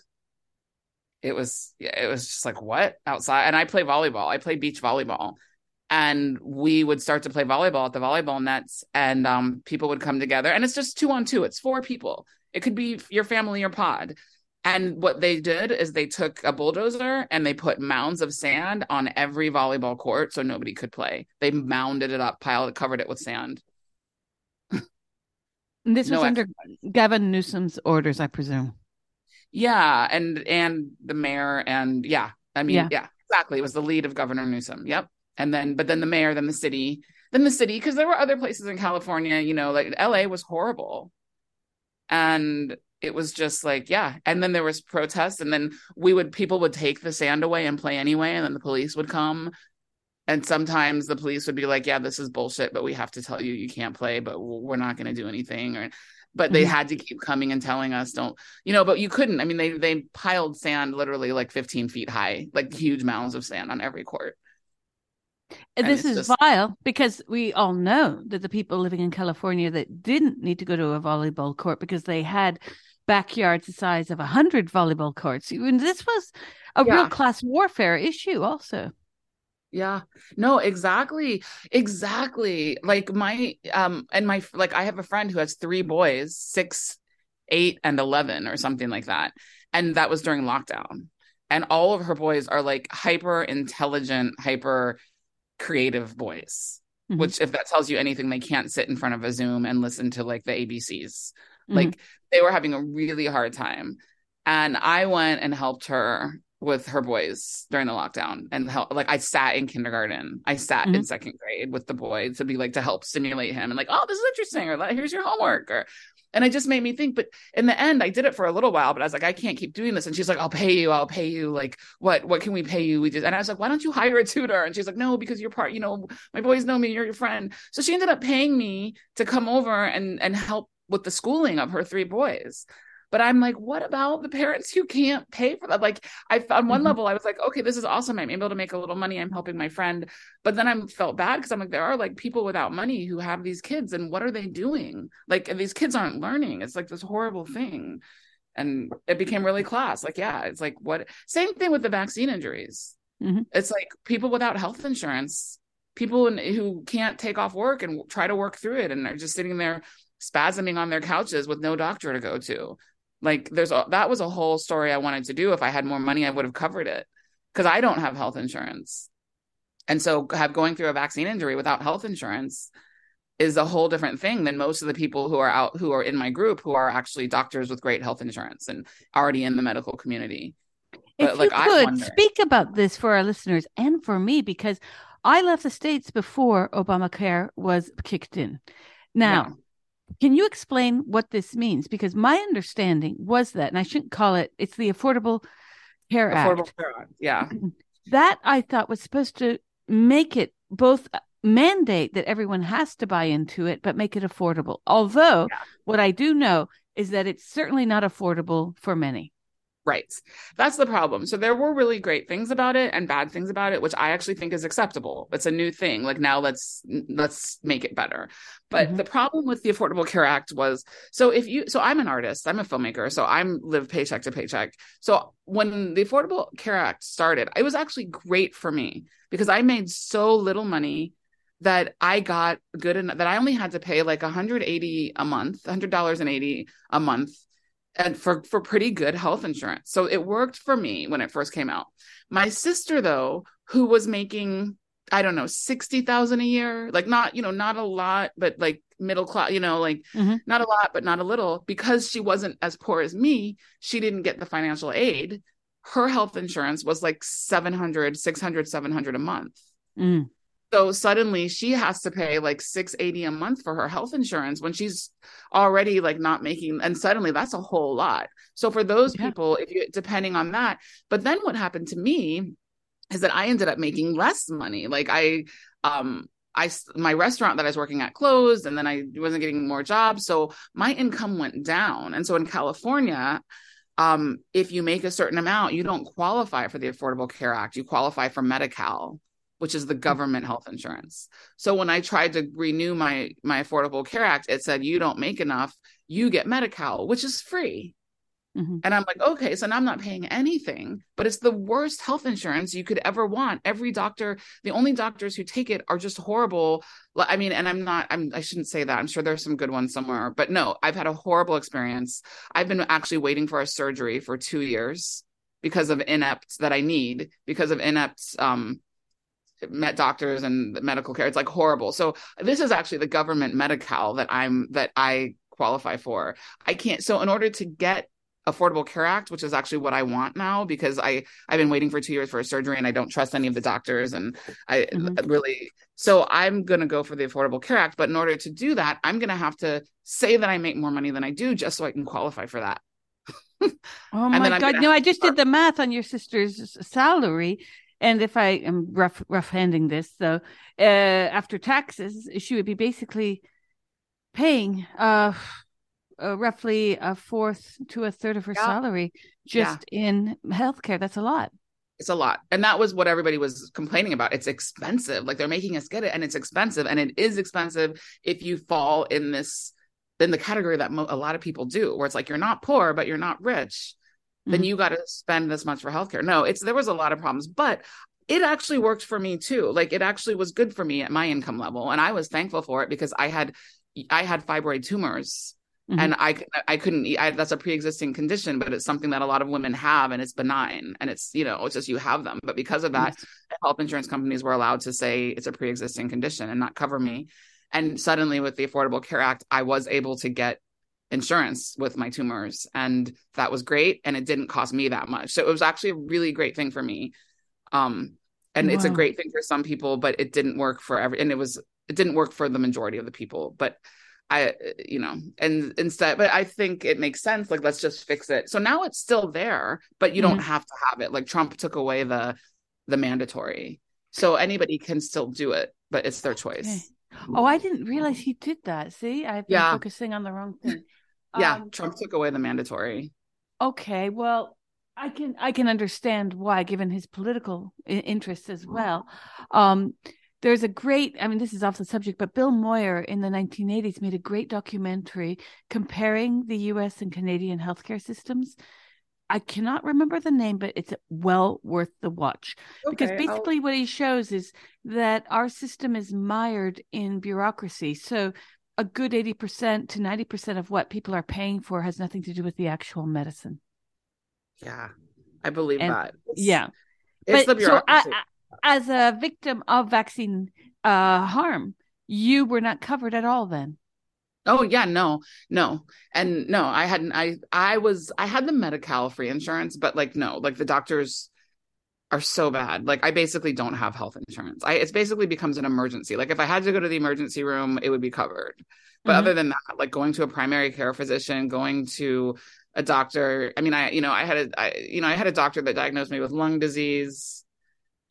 It was it was just like what outside. And I play volleyball. I play beach volleyball and we would start to play volleyball at the volleyball nets and um, people would come together and it's just two on two it's four people it could be your family or pod. And what they did is they took a bulldozer and they put mounds of sand on every volleyball court so nobody could play. They mounded it up, piled, it, covered it with sand. this no was under Gavin Newsom's orders, I presume. Yeah, and and the mayor and yeah, I mean, yeah. yeah, exactly. It was the lead of Governor Newsom. Yep. And then, but then the mayor, then the city, then the city, because there were other places in California. You know, like LA was horrible and it was just like yeah. And then there was protests and then we would people would take the sand away and play anyway and then the police would come. And sometimes the police would be like yeah this is bullshit but we have to tell you you can't play but we're not going to do anything or but they mm-hmm. had to keep coming and telling us don't you know but you couldn't. I mean they they piled sand literally like 15 feet high like huge mounds of sand on every court this is just... vile because we all know that the people living in California that didn't need to go to a volleyball court because they had backyards the size of a hundred volleyball courts. And this was a yeah. real class warfare issue, also. Yeah. No, exactly. Exactly. Like my um and my like I have a friend who has three boys, 6, 8 and 11 or something like that. And that was during lockdown. And all of her boys are like hyper intelligent, hyper creative boys mm-hmm. which if that tells you anything they can't sit in front of a zoom and listen to like the abcs mm-hmm. like they were having a really hard time and i went and helped her with her boys during the lockdown and help like I sat in kindergarten. I sat mm-hmm. in second grade with the boy to be like to help stimulate him and like, oh, this is interesting, or here's your homework, or and it just made me think, but in the end, I did it for a little while, but I was like, I can't keep doing this. And she's like, I'll pay you. I'll pay you. Like, what, what can we pay you? We just, and I was like, why don't you hire a tutor? And she's like, no, because you're part, you know, my boys know me. You're your friend. So she ended up paying me to come over and, and help with the schooling of her three boys. But I'm like, what about the parents who can't pay for that? Like, I on one mm-hmm. level, I was like, okay, this is awesome. I'm able to make a little money. I'm helping my friend. But then I felt bad because I'm like, there are like people without money who have these kids, and what are they doing? Like, these kids aren't learning. It's like this horrible thing. And it became really class. Like, yeah, it's like what same thing with the vaccine injuries. Mm-hmm. It's like people without health insurance, people who can't take off work and try to work through it and are just sitting there spasming on their couches with no doctor to go to like there's a, that was a whole story I wanted to do. If I had more money, I would have covered it because I don't have health insurance. And so have going through a vaccine injury without health insurance is a whole different thing than most of the people who are out who are in my group who are actually doctors with great health insurance and already in the medical community. If but, like, you could speak about this for our listeners and for me, because I left the states before Obamacare was kicked in. Now, yeah. Can you explain what this means? Because my understanding was that, and I shouldn't call it, it's the Affordable Care Affordable Act. Care Act. Yeah. That I thought was supposed to make it both mandate that everyone has to buy into it, but make it affordable. Although, yeah. what I do know is that it's certainly not affordable for many. Right. That's the problem. So there were really great things about it and bad things about it, which I actually think is acceptable. It's a new thing. Like now let's let's make it better. But mm-hmm. the problem with the Affordable Care Act was so if you so I'm an artist, I'm a filmmaker, so I'm live paycheck to paycheck. So when the Affordable Care Act started, it was actually great for me because I made so little money that I got good enough that I only had to pay like 180 a month, $100 and 80 a month and for for pretty good health insurance. So it worked for me when it first came out. My sister though, who was making I don't know, 60,000 a year, like not, you know, not a lot, but like middle class, you know, like mm-hmm. not a lot, but not a little because she wasn't as poor as me, she didn't get the financial aid. Her health insurance was like 700, 600, 700 a month. Mm. So suddenly she has to pay like 680 a month for her health insurance when she's already like not making and suddenly that's a whole lot. So for those yeah. people if you depending on that, but then what happened to me is that I ended up making less money. Like I um I my restaurant that I was working at closed and then I wasn't getting more jobs so my income went down. And so in California um if you make a certain amount you don't qualify for the Affordable Care Act. You qualify for Medi-Cal which is the government health insurance. So when I tried to renew my my Affordable Care Act, it said you don't make enough, you get Medi-Cal, which is free. Mm-hmm. And I'm like, okay, so now I'm not paying anything, but it's the worst health insurance you could ever want. Every doctor, the only doctors who take it are just horrible. I mean, and I'm not, I'm, I shouldn't say that. I'm sure there's some good ones somewhere, but no, I've had a horrible experience. I've been actually waiting for a surgery for two years because of inept that I need because of inept um, met doctors and medical care. It's like horrible. So this is actually the government Medi-Cal that I'm that I qualify for. I can't. So in order to get Affordable Care Act, which is actually what I want now because I I've been waiting for two years for a surgery and I don't trust any of the doctors and I mm-hmm. really so I'm gonna go for the Affordable Care Act. But in order to do that, I'm gonna have to say that I make more money than I do just so I can qualify for that. oh my god! No, I just did the math on your sister's salary, and if I am rough rough handing this, so uh, after taxes, she would be basically paying uh, uh, roughly a fourth to a third of her yeah. salary just yeah. in healthcare. That's a lot. It's a lot. And that was what everybody was complaining about. It's expensive. Like they're making us get it and it's expensive. And it is expensive if you fall in this, in the category that mo- a lot of people do, where it's like you're not poor, but you're not rich then mm-hmm. you got to spend this much for healthcare. No, it's there was a lot of problems, but it actually worked for me too. Like it actually was good for me at my income level, and I was thankful for it because I had I had fibroid tumors. Mm-hmm. And I I couldn't I, that's a pre-existing condition, but it's something that a lot of women have, and it's benign, and it's you know it's just you have them. But because of that, health insurance companies were allowed to say it's a pre-existing condition and not cover me. And suddenly, with the Affordable Care Act, I was able to get insurance with my tumors and that was great and it didn't cost me that much so it was actually a really great thing for me um and wow. it's a great thing for some people but it didn't work for every and it was it didn't work for the majority of the people but i you know and instead but i think it makes sense like let's just fix it so now it's still there but you mm-hmm. don't have to have it like trump took away the the mandatory so anybody can still do it but it's their choice okay. Oh, I didn't realize he did that. See, I've been yeah. focusing on the wrong thing. Yeah, um, Trump took away the mandatory. Okay, well, I can I can understand why, given his political interests as well. Um, there's a great, I mean, this is off the subject, but Bill Moyer in the 1980s made a great documentary comparing the U.S. and Canadian healthcare systems. I cannot remember the name, but it's well worth the watch okay, because basically I'll... what he shows is that our system is mired in bureaucracy. So a good 80% to 90% of what people are paying for has nothing to do with the actual medicine. Yeah, I believe and, that. It's, yeah. It's but, the bureaucracy. So I, I, as a victim of vaccine uh, harm, you were not covered at all then. Oh yeah, no, no, and no, I hadn't. I I was I had the Medi-Cal free insurance, but like no, like the doctors are so bad. Like I basically don't have health insurance. I it's basically becomes an emergency. Like if I had to go to the emergency room, it would be covered. But mm-hmm. other than that, like going to a primary care physician, going to a doctor. I mean, I you know I had a I, you know I had a doctor that diagnosed me with lung disease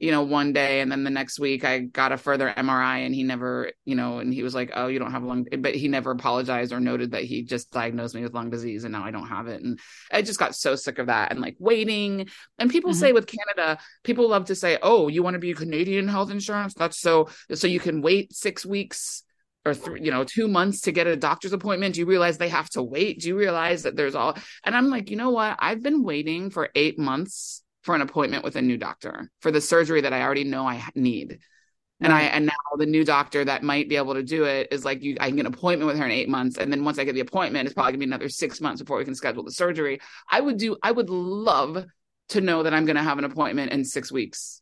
you know, one day and then the next week I got a further MRI and he never, you know, and he was like, "Oh, you don't have lung," but he never apologized or noted that he just diagnosed me with lung disease and now I don't have it. And I just got so sick of that and like waiting. And people mm-hmm. say with Canada, people love to say, "Oh, you want to be Canadian health insurance? That's so so you can wait six weeks." or you know two months to get a doctor's appointment do you realize they have to wait do you realize that there's all and i'm like you know what i've been waiting for eight months for an appointment with a new doctor for the surgery that I already know I need. And I mm-hmm. and now the new doctor that might be able to do it is like you I can get an appointment with her in eight months. And then once I get the appointment, it's probably gonna be another six months before we can schedule the surgery. I would do I would love to know that I'm gonna have an appointment in six weeks.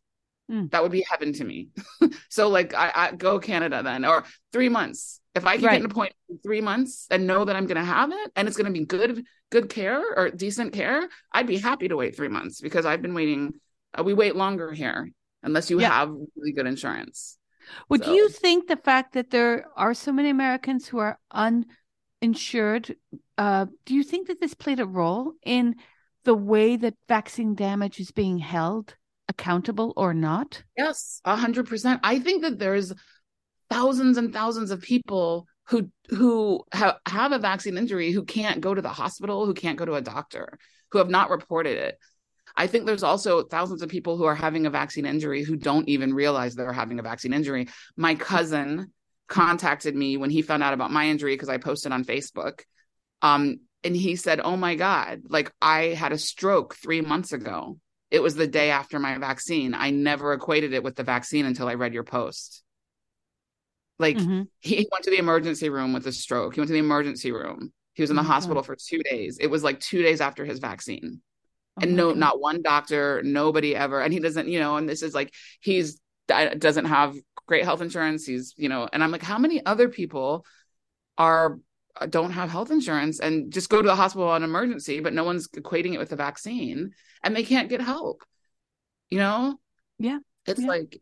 Mm. That would be heaven to me. so like I, I, go Canada then or three months. If I can right. get an appointment in three months and know that I'm gonna have it and it's gonna be good good care or decent care, I'd be happy to wait three months because I've been waiting. Uh, we wait longer here unless you yeah. have really good insurance. Would so. you think the fact that there are so many Americans who are uninsured, uh, do you think that this played a role in the way that vaccine damage is being held accountable or not? Yes, a hundred percent. I think that there's thousands and thousands of people who who have, have a vaccine injury who can't go to the hospital, who can't go to a doctor, who have not reported it. I think there's also thousands of people who are having a vaccine injury who don't even realize they're having a vaccine injury. My cousin contacted me when he found out about my injury because I posted on Facebook. Um, and he said, Oh my God, like I had a stroke three months ago. It was the day after my vaccine. I never equated it with the vaccine until I read your post. Like mm-hmm. he went to the emergency room with a stroke. He went to the emergency room. He was in the oh hospital God. for two days. It was like two days after his vaccine. Oh and no, God. not one doctor, nobody ever. And he doesn't, you know, and this is like he's doesn't have great health insurance. He's, you know, and I'm like, how many other people are don't have health insurance and just go to the hospital on emergency, but no one's equating it with the vaccine and they can't get help. You know? Yeah. It's yeah. like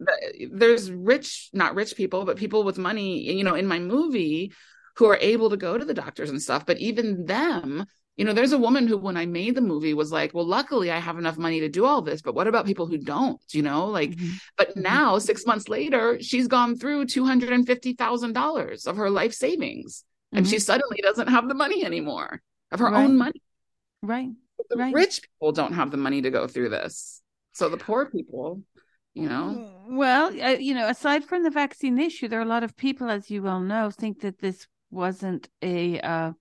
there's rich, not rich people, but people with money, you know, in my movie who are able to go to the doctors and stuff. But even them, you know, there's a woman who, when I made the movie, was like, well, luckily I have enough money to do all this. But what about people who don't, you know? Like, mm-hmm. but mm-hmm. now, six months later, she's gone through $250,000 of her life savings. Mm-hmm. And she suddenly doesn't have the money anymore of her right. own money. Right. The right. rich people don't have the money to go through this. So the poor people, you know well uh, you know aside from the vaccine issue there are a lot of people as you well know think that this wasn't a uh,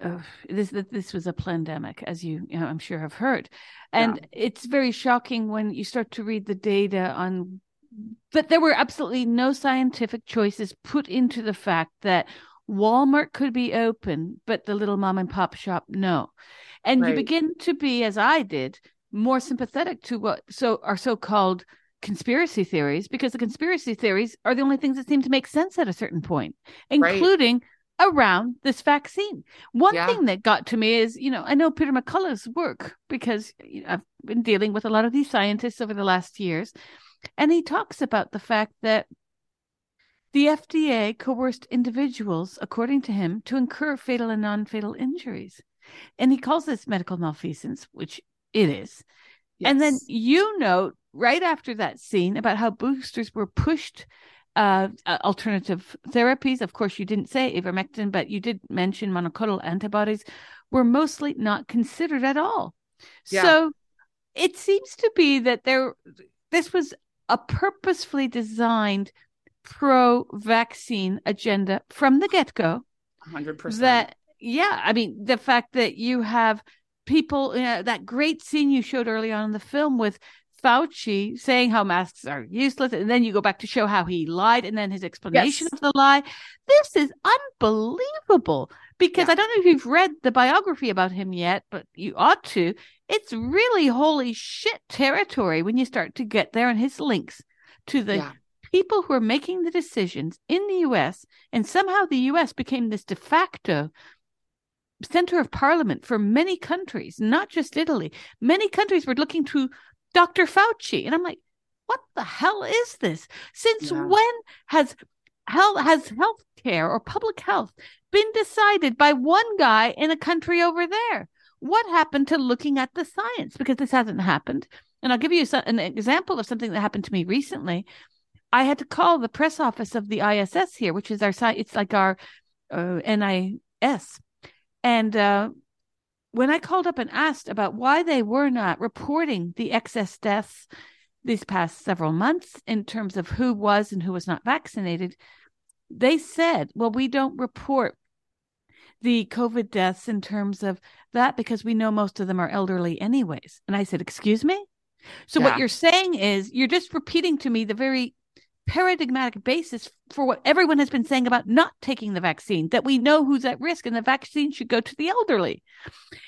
uh, this that this was a pandemic, as you, you know, I'm sure have heard, and yeah. it's very shocking when you start to read the data on. But there were absolutely no scientific choices put into the fact that Walmart could be open, but the little mom and pop shop no, and right. you begin to be, as I did, more sympathetic to what so are so-called conspiracy theories because the conspiracy theories are the only things that seem to make sense at a certain point including right. around this vaccine one yeah. thing that got to me is you know i know peter mccullough's work because you know, i've been dealing with a lot of these scientists over the last years and he talks about the fact that the FDA coerced individuals, according to him, to incur fatal and non fatal injuries. And he calls this medical malfeasance, which it is. Yes. And then you note right after that scene about how boosters were pushed uh, uh, alternative therapies. Of course, you didn't say ivermectin, but you did mention monoclonal antibodies were mostly not considered at all. Yeah. So it seems to be that there this was a purposefully designed pro vaccine agenda from the get go. 100%. That yeah, I mean the fact that you have people, you know, that great scene you showed early on in the film with Fauci saying how masks are useless, and then you go back to show how he lied, and then his explanation yes. of the lie. This is unbelievable because yeah. I don't know if you've read the biography about him yet, but you ought to. It's really holy shit territory when you start to get there and his links to the yeah. People who are making the decisions in the US, and somehow the US became this de facto center of parliament for many countries, not just Italy. Many countries were looking to Dr. Fauci. And I'm like, what the hell is this? Since yeah. when has health has health care or public health been decided by one guy in a country over there? What happened to looking at the science? Because this hasn't happened. And I'll give you an example of something that happened to me recently. I had to call the press office of the ISS here, which is our site. It's like our uh, NIH. And uh, when I called up and asked about why they were not reporting the excess deaths these past several months in terms of who was and who was not vaccinated, they said, well, we don't report the COVID deaths in terms of that because we know most of them are elderly, anyways. And I said, excuse me? So, yeah. what you're saying is you're just repeating to me the very paradigmatic basis for what everyone has been saying about not taking the vaccine that we know who's at risk and the vaccine should go to the elderly.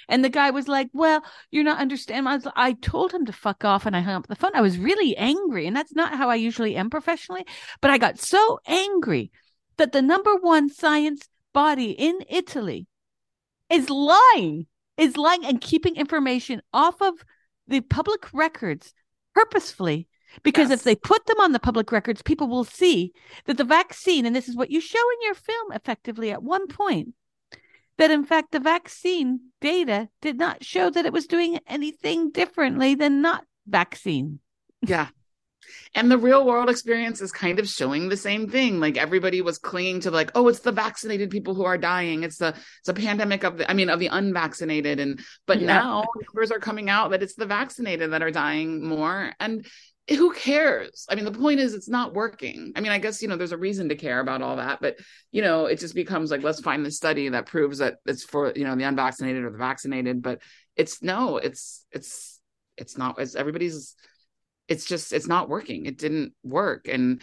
And the guy was like well you're not understanding I, I told him to fuck off and i hung up the phone. I was really angry and that's not how i usually am professionally but i got so angry that the number one science body in italy is lying is lying and keeping information off of the public records purposefully because yes. if they put them on the public records, people will see that the vaccine, and this is what you show in your film effectively at one point, that in fact the vaccine data did not show that it was doing anything differently than not vaccine. Yeah. And the real world experience is kind of showing the same thing. Like everybody was clinging to like, oh, it's the vaccinated people who are dying. It's the it's a pandemic of the I mean of the unvaccinated. And but yeah. now numbers are coming out that it's the vaccinated that are dying more. And who cares? I mean, the point is it's not working. I mean, I guess, you know, there's a reason to care about all that, but, you know, it just becomes like, let's find the study that proves that it's for, you know, the unvaccinated or the vaccinated. But it's no, it's, it's, it's not, it's everybody's, it's just, it's not working. It didn't work. And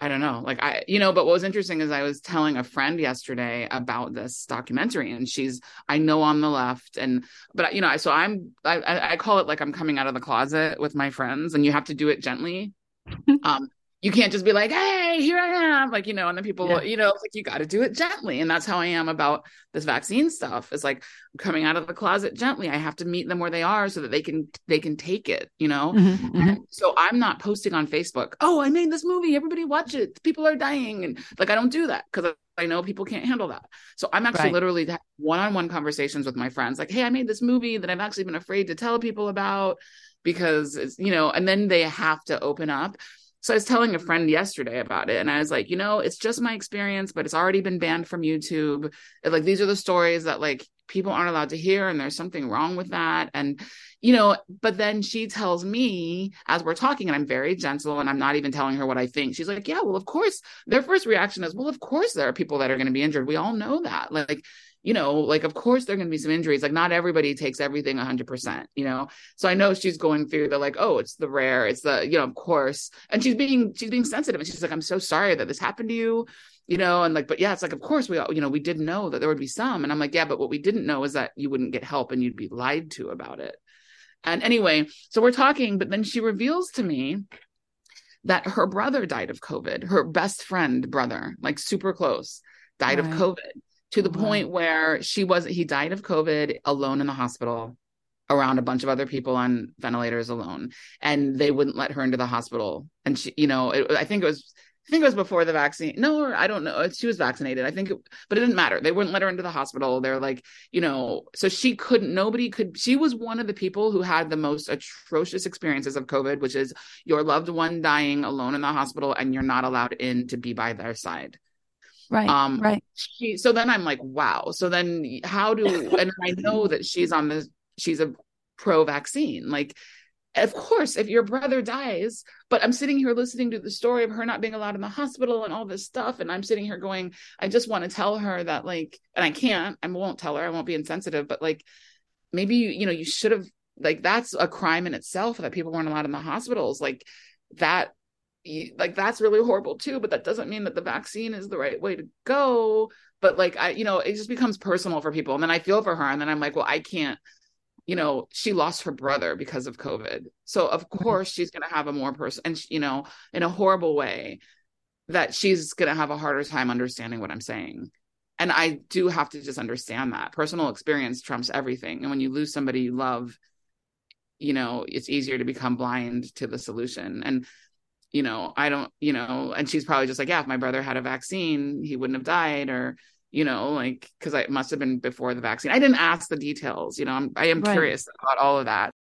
I don't know. Like I, you know, but what was interesting is I was telling a friend yesterday about this documentary, and she's, I know on the left, and but you know, so I'm, I, I call it like I'm coming out of the closet with my friends, and you have to do it gently. um, you can't just be like, hey, here I am. Like, you know, and then people, yeah. you know, like you got to do it gently. And that's how I am about this vaccine stuff. It's like coming out of the closet gently. I have to meet them where they are so that they can, they can take it, you know? Mm-hmm, mm-hmm. So I'm not posting on Facebook, oh, I made this movie. Everybody watch it. People are dying. And like, I don't do that because I know people can't handle that. So I'm actually right. literally one-on-one conversations with my friends. Like, hey, I made this movie that I've actually been afraid to tell people about because it's, you know, and then they have to open up so I was telling a friend yesterday about it, and I was like, you know, it's just my experience, but it's already been banned from YouTube. like these are the stories that like people aren't allowed to hear, and there's something wrong with that. And you know, but then she tells me as we're talking, and I'm very gentle, and I'm not even telling her what I think. She's like, yeah, well, of course. Their first reaction is, well, of course there are people that are going to be injured. We all know that. Like you know, like of course there are going to be some injuries. Like not everybody takes everything 100%, you know. So I know she's going through the like, oh, it's the rare, it's the, you know, of course. And she's being she's being sensitive and she's like, I'm so sorry that this happened to you, you know, and like but yeah, it's like of course we all, you know, we didn't know that there would be some and I'm like, yeah, but what we didn't know is that you wouldn't get help and you'd be lied to about it. And anyway, so we're talking, but then she reveals to me that her brother died of COVID, her best friend brother, like super close, died right. of COVID to the wow. point where she was he died of covid alone in the hospital around a bunch of other people on ventilators alone and they wouldn't let her into the hospital and she you know it, i think it was I think it was before the vaccine. No, I don't know. She was vaccinated. I think, it, but it didn't matter. They wouldn't let her into the hospital. They're like, you know, so she couldn't, nobody could, she was one of the people who had the most atrocious experiences of COVID, which is your loved one dying alone in the hospital and you're not allowed in to be by their side. Right. Um, right. She, so then I'm like, wow. So then how do, and I know that she's on the, she's a pro vaccine. Like, of course, if your brother dies, but I'm sitting here listening to the story of her not being allowed in the hospital and all this stuff. And I'm sitting here going, I just want to tell her that, like, and I can't, I won't tell her, I won't be insensitive, but like, maybe, you, you know, you should have, like, that's a crime in itself that people weren't allowed in the hospitals. Like, that like that's really horrible too but that doesn't mean that the vaccine is the right way to go but like i you know it just becomes personal for people and then i feel for her and then i'm like well i can't you know, she lost her brother because of COVID. So of course she's going to have a more person and she- you know, in a horrible way that she's going to have a harder time understanding what I'm saying. And I do have to just understand that personal experience trumps everything. And when you lose somebody you love, you know, it's easier to become blind to the solution. And, you know, I don't, you know, and she's probably just like, yeah, if my brother had a vaccine, he wouldn't have died or, you know, like, cause I must have been before the vaccine. I didn't ask the details, you know, I'm, I am Right. curious about all of that.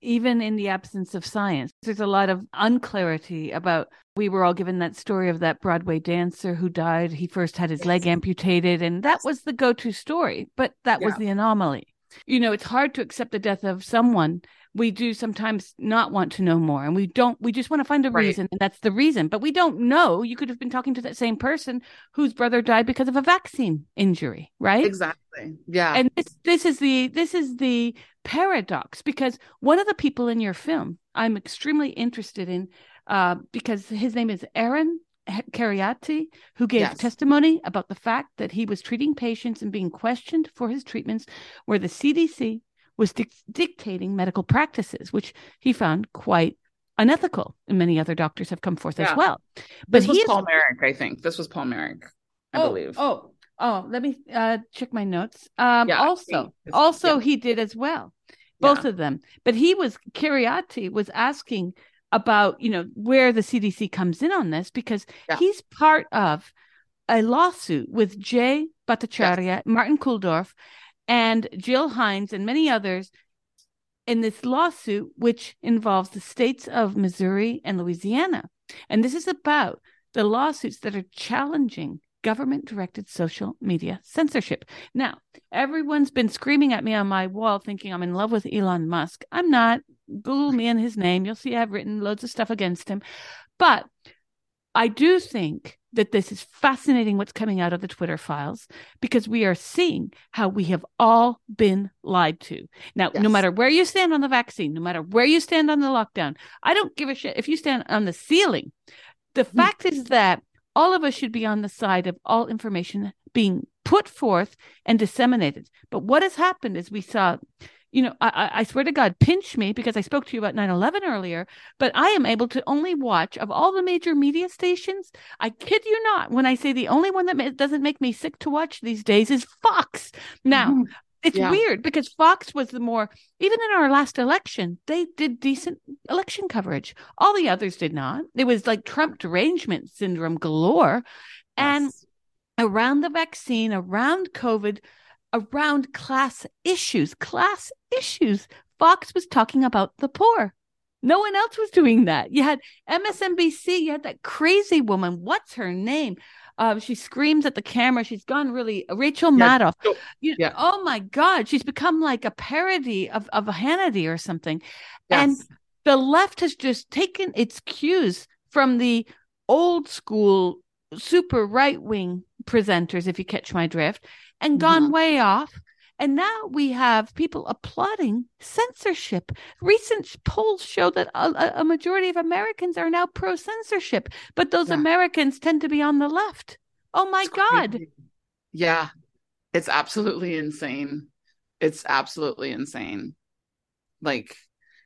even in the absence of science. There's a lot of unclarity about. We were all given that story of that Broadway dancer who died. He first had his Yes. leg amputated, and that was the go to story, but that was the anomaly. You know, it's hard to accept the death of someone. We do sometimes not want to know more, and we don't, we just want to find a Right. reason, and that's the reason. But we don't know. You could have been talking to that same person whose brother died because of a vaccine injury, right? Exactly. Yeah. and this this is the this is the paradox because one of the people in your film I'm extremely interested in uh, because his name is Aaron Kheriaty, who gave Yes. testimony about the fact that he was treating patients and being questioned for his treatments, where the CDC was dic- dictating medical practices, which he found quite unethical, and many other doctors have come forth Yeah. as well. But this was he Paul Marik, I think. This was Paul Marik, I oh, believe. Oh, oh, let me uh check my notes. Um Yeah, also also yeah. he did as well. Both of them. But he was Kheriaty was asking about, you know, where the CDC comes in on this because he's part of a lawsuit with Jay Bhattacharya, Martin Kulldorff, and Jill Hines and many others in this lawsuit, which involves the states of Missouri and Louisiana. And this is about the lawsuits that are challenging government directed social media censorship. Now, everyone's been screaming at me on my wall thinking I'm in love with Elon Musk. I'm not. Google me and his name. You'll see I've written loads of stuff against him. But I do think that this is fascinating what's coming out of the Twitter files because we are seeing how we have all been lied to. Now, no matter where you stand on the vaccine, no matter where you stand on the lockdown, I don't give a shit if you stand on the ceiling. The Hmm. fact is that all of us should be on the side of all information being put forth and disseminated. But what has happened is we saw, you know, I, I- I swear to God, pinch me because I spoke to you about 9 11 earlier, but I am able to only watch of all the major media stations. I kid you not when I say the only one that ma- doesn't make me sick to watch these days is Fox. Now, Mhm. it's Yeah. weird because Fox was the more, even in our last election, they did decent election coverage. All the others did not. It was like Trump derangement syndrome galore. And around the vaccine, around COVID, around class issues, class issues, Fox was talking about the poor. No one else was doing that. You had MSNBC, you had that crazy woman. What's her name? Uh, she screams at the camera. She's gone really Rachel Maddow. You, yeah. Oh my God, she's become like a parody of of Hannity or something. And the left has just taken its cues from the old school super right wing presenters, if you catch my drift, and gone Mhm. way off. And now we have people applauding censorship. Recent polls show that a, a- a majority of Americans are now pro censorship, but those Yeah. Americans tend to be on the left. Oh my It's God. crazy. Yeah. It's absolutely insane. It's absolutely insane. Like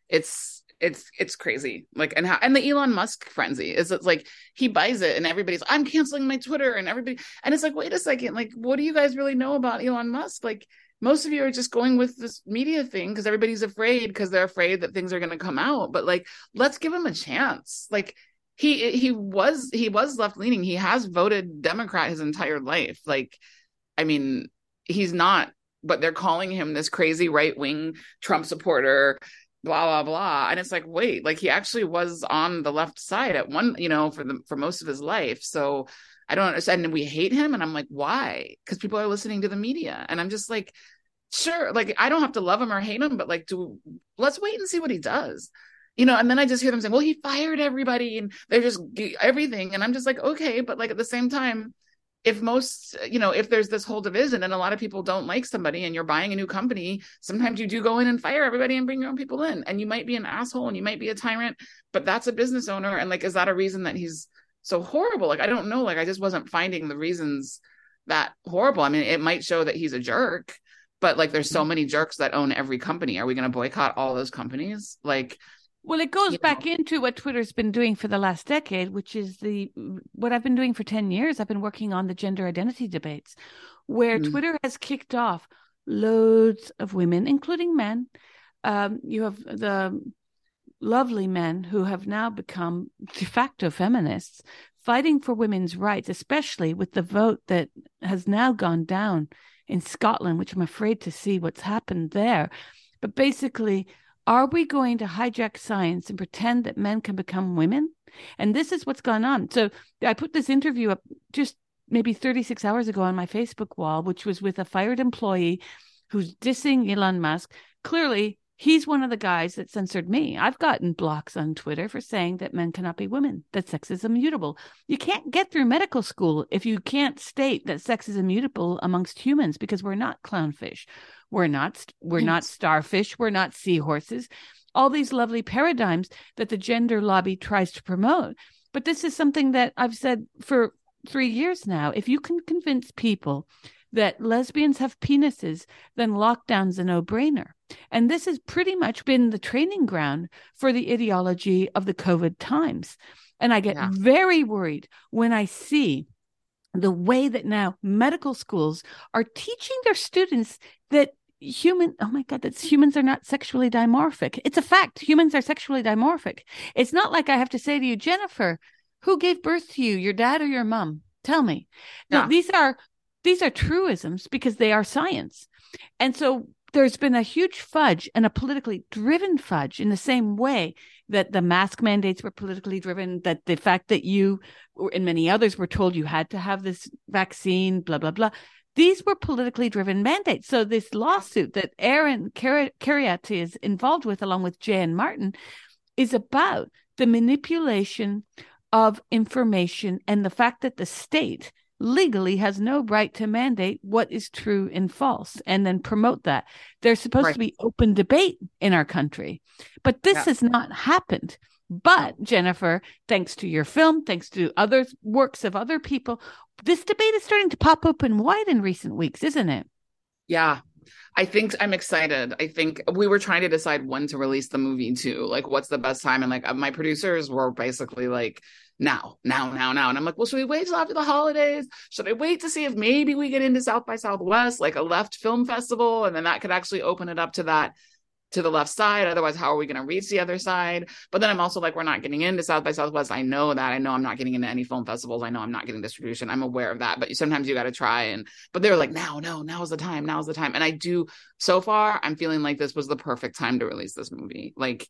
it's it's it's crazy. Like and how and the Elon Musk frenzy is it's like he buys it and everybody's I'm canceling my Twitter and everybody and it's like wait a second like what do you guys really know about Elon Musk? Like most of you are just going with this media thing because everybody's afraid because they're afraid that things are going to come out. But like let's give him a chance. Like he he was he was left leaning. He has voted Democrat his entire life. Like I mean, he's not, but they're calling him this crazy right wing Trump supporter, blah blah blah. And it's like, wait, like he actually was on the left side at one, you know, for the for most of his life. So I don't understand. And we hate him, and I'm like, why? Because people are listening to the media, and I'm just like, sure, like I don't have to love him or hate him, but like, do let's wait and see what he does. You know, and then I just hear them saying, "Well, he fired everybody, and they're just everything," and I'm just like, okay, but like at the same time, if most you know if there's this whole division and a lot of people don't like somebody and you're buying a new company sometimes you do go in and fire everybody and bring your own people in. And you might be an asshole and you might be a tyrant but that's a business owner. And like is that a reason that he's so horrible? Like i don't know. Like i just wasn't finding the reasons that horrible. I mean it might show that he's a jerk but like there's so mm-hmm. many jerks that own every company. Are we going to boycott all those companies? Like well, it goes back know. into what Twitter's been doing for the last decade, which is the what I've been doing for 10 years. I've been working on the gender identity debates, where mm. Twitter has kicked off loads of women, including men. Um, you have the lovely men who have now become de facto feminists, fighting for women's rights, especially with the vote that has now gone down in Scotland, which I'm afraid to see what's happened there. But basically, are we going to hijack science and pretend that men can become women? And this is what's gone on. So I put this interview up just maybe 36 hours ago on my Facebook wall, which was with a fired employee who's dissing Elon Musk. Clearly, he's one of the guys that censored me. I've gotten blocks on Twitter for saying that men cannot be women, that sex is immutable. You can't get through medical school if you can't state that sex is immutable amongst humans because we're not clownfish. We're not we're yes. not starfish, we're not seahorses. All these lovely paradigms that the gender lobby tries to promote. But this is something that I've said for 3 years now. If you can convince people that lesbians have penises, then lockdown's a no-brainer. And this has pretty much been the training ground for the ideology of the COVID times. And I get yeah. very worried when I see the way that now medical schools are teaching their students that human oh my god that's humans are not sexually dimorphic. It's a fact. Humans are sexually dimorphic. It's not like i have to say to you jennifer who gave birth to you your dad or your mom? Tell me. Yeah. no, these are these are truisms because they are science. And so there's been a huge fudge and a politically driven fudge in the same way that the mask mandates were politically driven that the fact that you and many others were told you had to have this vaccine blah blah blah these were politically driven mandates. So this lawsuit that Aaron Kheriaty is involved with, along with Jan Martin, is about the manipulation of information and the fact that the state legally has no right to mandate what is true and false and then promote that. There's supposed right. to be open debate in our country, but this yeah. has not happened. But Jennifer, thanks to your film, thanks to other works of other people, this debate is starting to pop open wide in recent weeks, isn't it? Yeah. I think I'm excited. I think we were trying to decide when to release the movie too. Like, what's the best time? And like, uh, my producers were basically like, now, now, now, now. And I'm like, well, should we wait till after the holidays? Should I wait to see if maybe we get into South by Southwest, like a left film festival? And then that could actually open it up to that to the left side. Otherwise, how are we going to reach the other side? But then I'm also like, we're not getting into South by Southwest. I know that. I know I'm not getting into any film festivals. I know I'm not getting distribution. I'm aware of that. But sometimes you got to try. And, but they were like, no, no, now's the time. Now's the time. And I do, so far, I'm feeling like this was the perfect time to release this movie. Like,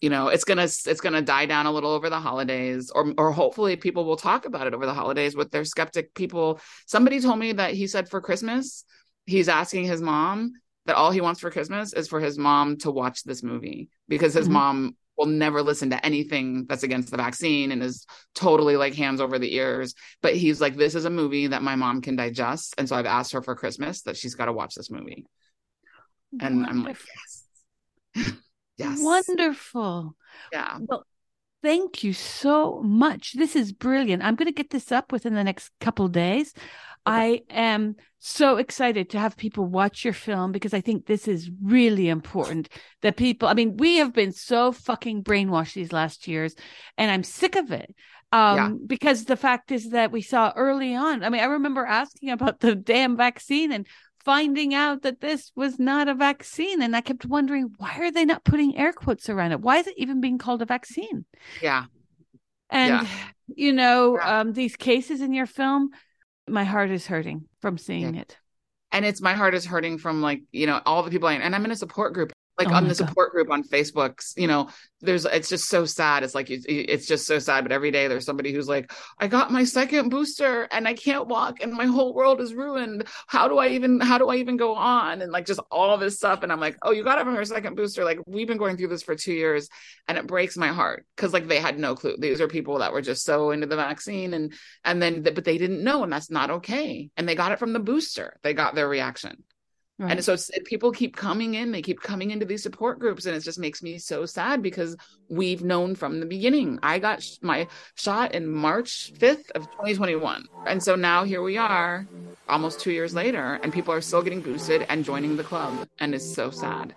you know it's gonna it's gonna die down a little over the holidays or or hopefully people will talk about it over the holidays with their skeptic people somebody told me that he said for christmas he's asking his mom that all he wants for Christmas is for his mom to watch this movie because his mm-hmm. mom will never listen to anything that's against the vaccine and is totally like hands over the ears. But he's like, this is a movie that my mom can digest. And so I've asked her for Christmas that she's got to watch this movie. And Wonderful. I'm like, yes. yes. Wonderful. Yeah. Well, thank you so much. This is brilliant. I'm going to get this up within the next couple days. I am so excited to have people watch your film because I think this is really important that people, I mean, we have been so fucking brainwashed these last years and I'm sick of it. Um, yeah. because the fact is that we saw early on, I mean, I remember asking about the damn vaccine and finding out that this was not a vaccine. And I kept wondering, why are they not putting air quotes around it? Why is it even being called a vaccine? Yeah. And, yeah. you know, yeah. um, these cases in your film, my heart is hurting from seeing yeah. it. And it's my heart is hurting from like, you know, all the people I and I'm in a support group like oh on the support God. group on Facebook, you know, there's it's just so sad. It's like it's just so sad. But every day there's somebody who's like, I got my second booster and I can't walk and my whole world is ruined. How do I even how do I even go on? And like just all this stuff. And I'm like, oh, you got to have your second booster. Like we've been going through this for two years, and it breaks my heart because like they had no clue. These are people that were just so into the vaccine and and then but they didn't know, and that's not okay. And they got it from the booster. They got their reaction. Right. And so people keep coming in, they keep coming into these support groups, and it just makes me so sad because we've known from the beginning. I got sh- my shot in March 5th of 2021. And so now here we are, almost two years later, and people are still getting boosted and joining the club. And it's so sad.